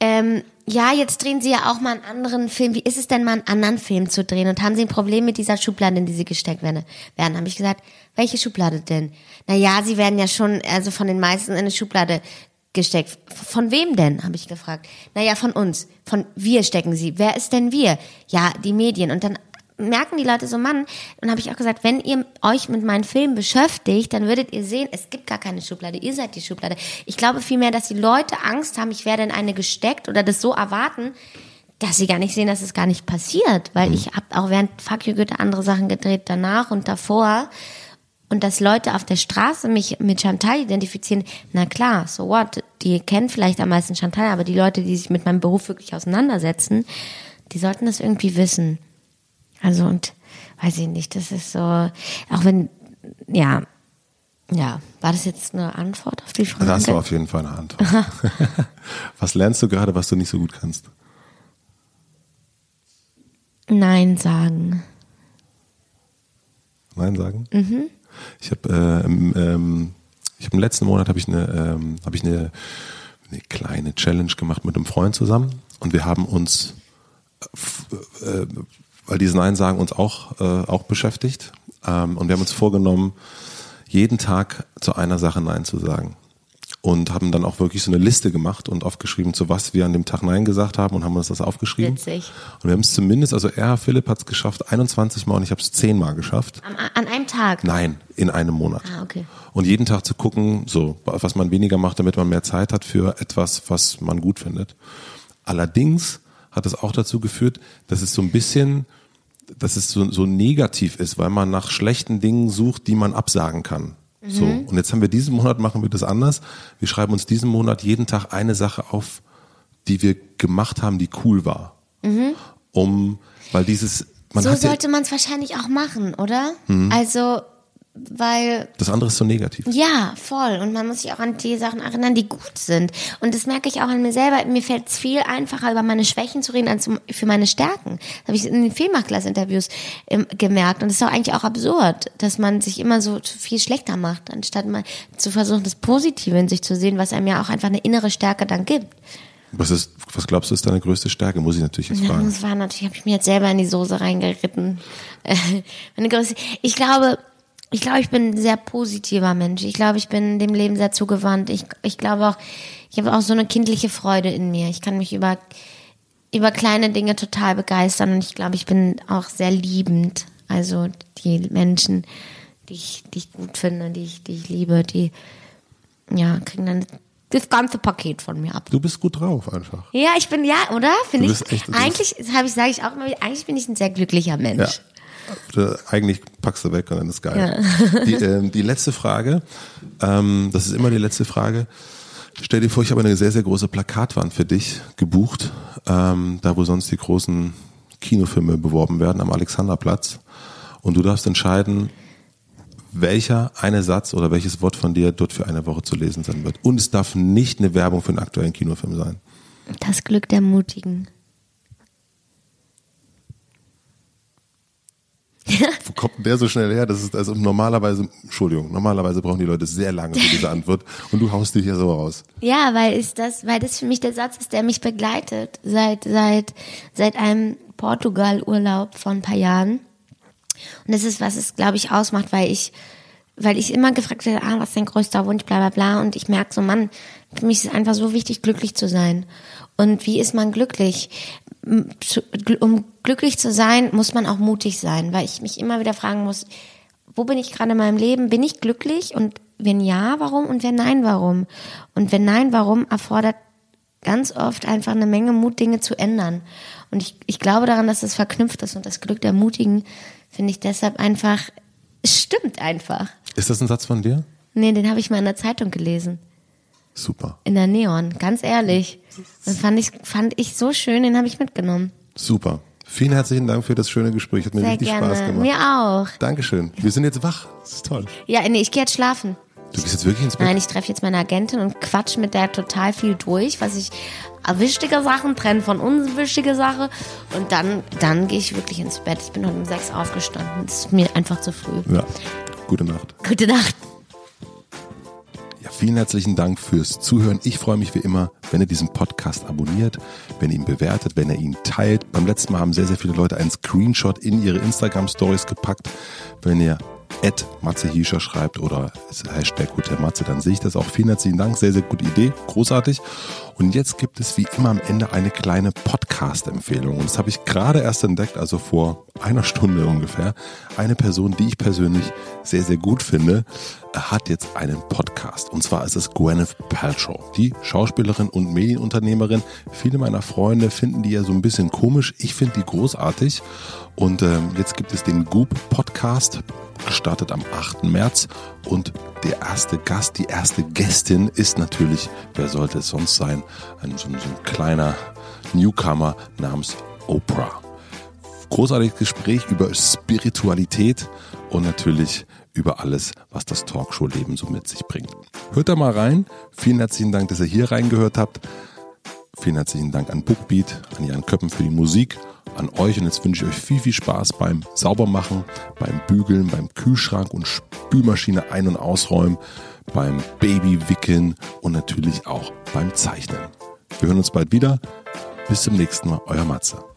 Ähm, ja, jetzt drehen Sie ja auch mal einen anderen Film. Wie ist es denn mal einen anderen Film zu drehen? Und haben Sie ein Problem mit dieser Schublade, in die Sie gesteckt werden? Werden, habe ich gesagt, welche Schublade denn? Naja, Sie werden ja schon, also von den meisten in eine Schublade gesteckt. Von wem denn? habe ich gefragt. Naja, von uns. Von wir stecken Sie. Wer ist denn wir? Ja, die Medien. Und dann merken die Leute so, Mann, dann habe ich auch gesagt, wenn ihr euch mit meinen Filmen beschäftigt, dann würdet ihr sehen, es gibt gar keine Schublade, ihr seid die Schublade. Ich glaube vielmehr, dass die Leute Angst haben, ich werde in eine gesteckt oder das so erwarten, dass sie gar nicht sehen, dass es gar nicht passiert, weil mhm. ich habe auch während Fuck You Goethe andere Sachen gedreht, danach und davor und dass Leute auf der Straße mich mit Chantal identifizieren, na klar, so what, die kennen vielleicht am meisten Chantal, aber die Leute, die sich mit meinem Beruf wirklich auseinandersetzen, die sollten das irgendwie wissen. Also und weiß ich nicht, das ist so, auch wenn, ja, ja, war das jetzt eine Antwort auf die Frage? Das war auf jeden Fall eine Antwort. (laughs) was lernst du gerade, was du nicht so gut kannst? Nein sagen. Nein sagen? Mhm. Ich habe äh, ähm, ich habe im letzten Monat habe ich eine ähm, habe ich eine, eine kleine Challenge gemacht mit einem Freund zusammen und wir haben uns äh, äh weil dieses Nein sagen uns auch, äh, auch beschäftigt. Ähm, und wir haben uns vorgenommen, jeden Tag zu einer Sache Nein zu sagen. Und haben dann auch wirklich so eine Liste gemacht und aufgeschrieben, zu was wir an dem Tag Nein gesagt haben und haben uns das aufgeschrieben. Witzig. Und wir haben es zumindest, also er, Philipp, hat es geschafft 21 Mal und ich habe es 10 Mal geschafft. Am, an einem Tag? Nein, in einem Monat. Ah, okay. Und jeden Tag zu gucken, so, was man weniger macht, damit man mehr Zeit hat für etwas, was man gut findet. Allerdings hat es auch dazu geführt, dass es so ein bisschen, dass es so, so negativ ist, weil man nach schlechten Dingen sucht, die man absagen kann. So. Mhm. Und jetzt haben wir diesen Monat, machen wir das anders. Wir schreiben uns diesen Monat jeden Tag eine Sache auf, die wir gemacht haben, die cool war. Um, weil dieses, man Mhm. so hat ja, sollte man es wahrscheinlich auch machen, oder? Also, weil das andere ist so negativ. Ja, voll. Und man muss sich auch an die Sachen erinnern, die gut sind. Und das merke ich auch an mir selber. Mir fällt es viel einfacher, über meine Schwächen zu reden, als für meine Stärken. Das habe ich in den Filmmachtklass-Interviews ähm, gemerkt. Und das ist auch eigentlich auch absurd, dass man sich immer so viel schlechter macht, anstatt mal zu versuchen, das Positive in sich zu sehen, was einem ja auch einfach eine innere Stärke dann gibt. Was ist, was glaubst du, ist deine größte Stärke? Muss ich natürlich jetzt Ja, fragen. das war natürlich, habe ich mir jetzt selber in die Soße reingeritten. (laughs) Meine größte, ich glaube, ich glaube, ich bin ein sehr positiver Mensch. Ich glaube, ich bin dem Leben sehr zugewandt. Ich, ich glaube auch, ich habe auch so eine kindliche Freude in mir. Ich kann mich über, über kleine Dinge total begeistern und ich glaube, ich bin auch sehr liebend. Also die Menschen, die ich, die ich gut finde, die ich, die ich liebe, die, ja, kriegen dann das ganze Paket von mir ab. Du bist gut drauf einfach. Ja, ich bin ja, oder? Finde ich. echt- eigentlich habe ich sage ich auch immer, eigentlich bin ich ein sehr glücklicher Mensch. Ja. Eigentlich packst du weg und dann ist geil. Die, ähm, die letzte Frage, ähm, das ist immer die letzte Frage. Stell dir vor, ich habe eine sehr, sehr große Plakatwand für dich gebucht, ähm, da wo sonst die großen Kinofilme beworben werden, am Alexanderplatz. Und du darfst entscheiden, welcher eine Satz oder welches Wort von dir dort für eine Woche zu lesen sein wird. Und es darf nicht eine Werbung für einen aktuellen Kinofilm sein. Das Glück der Mutigen. Wo kommt denn der so schnell her? Das ist also normalerweise, Entschuldigung, normalerweise brauchen die Leute sehr lange für diese Antwort (laughs) und du haust dich hier so raus. Ja, weil ist das, weil das für mich der Satz ist, der mich begleitet seit seit seit einem Portugal-Urlaub vor ein paar Jahren. Und das ist, was es, glaube ich, ausmacht, weil ich, weil ich immer gefragt werde, ah, was ist dein größter Wunsch, bla bla bla. Und ich merke so, Mann, für mich ist es einfach so wichtig, glücklich zu sein. Und wie ist man glücklich? Um glücklich zu sein, muss man auch mutig sein, weil ich mich immer wieder fragen muss, wo bin ich gerade in meinem Leben? Bin ich glücklich? Und wenn ja, warum? Und wenn nein, warum? Und wenn nein, warum erfordert ganz oft einfach eine Menge Mut, Dinge zu ändern. Und ich, ich glaube daran, dass es verknüpft ist und das Glück der Mutigen finde ich deshalb einfach, es stimmt einfach. Ist das ein Satz von dir? Nee, den habe ich mal in der Zeitung gelesen. Super, In der Neon, ganz ehrlich. Den fand ich, fand ich so schön, den habe ich mitgenommen. super. Vielen herzlichen Dank für das schöne Gespräch. Hat mir Sehr richtig Spaß gerne. gemacht. Mir auch. Dankeschön. Wir sind jetzt wach. Das ist toll. Ja, nee, ich gehe jetzt schlafen. Du gehst jetzt wirklich ins Bett? Nein, ich treffe jetzt meine Agentin und quatsch mit der total viel durch, was ich wichtige Sachen trenne von unwichtige Sache und dann dann gehe ich wirklich ins Bett. Ich bin heute um sechs aufgestanden. Das ist mir einfach zu früh. Ja. Gute Nacht. Gute Nacht. Vielen herzlichen Dank fürs Zuhören. Ich freue mich wie immer, wenn ihr diesen Podcast abonniert, wenn ihr ihn bewertet, wenn ihr ihn teilt. Beim letzten Mal haben sehr, sehr viele Leute einen Screenshot in ihre Instagram-Stories gepackt. Wenn ihr at Matze Hiescher schreibt oder Hashtag Hotel Matze, dann sehe ich das auch. Vielen herzlichen Dank. Sehr, sehr gute Idee. Großartig. Und jetzt gibt es wie immer am Ende eine kleine Podcast-Empfehlung. Und das habe ich gerade erst entdeckt, also vor einer Stunde ungefähr. Eine Person, die ich persönlich sehr, sehr gut finde, hat jetzt einen Podcast. Und zwar ist es Gwyneth Paltrow, die Schauspielerin und Medienunternehmerin. Viele meiner Freunde finden die ja so ein bisschen komisch. Ich finde die großartig. Und ähm, jetzt gibt es den Goop Podcast, gestartet am 8. März. Und der erste Gast, die erste Gästin ist natürlich, wer sollte es sonst sein, ein, so, so ein kleiner Newcomer namens Oprah großartiges Gespräch über Spiritualität und natürlich über alles, was das Talkshow-Leben so mit sich bringt. Hört da mal rein. Vielen herzlichen Dank, dass ihr hier reingehört habt. Vielen herzlichen Dank an Bookbeat, an Jan Köppen für die Musik, an euch und jetzt wünsche ich euch viel, viel Spaß beim Saubermachen, beim Bügeln, beim Kühlschrank und Spülmaschine ein- und ausräumen, beim Babywickeln und natürlich auch beim Zeichnen. Wir hören uns bald wieder. Bis zum nächsten Mal, euer Matze.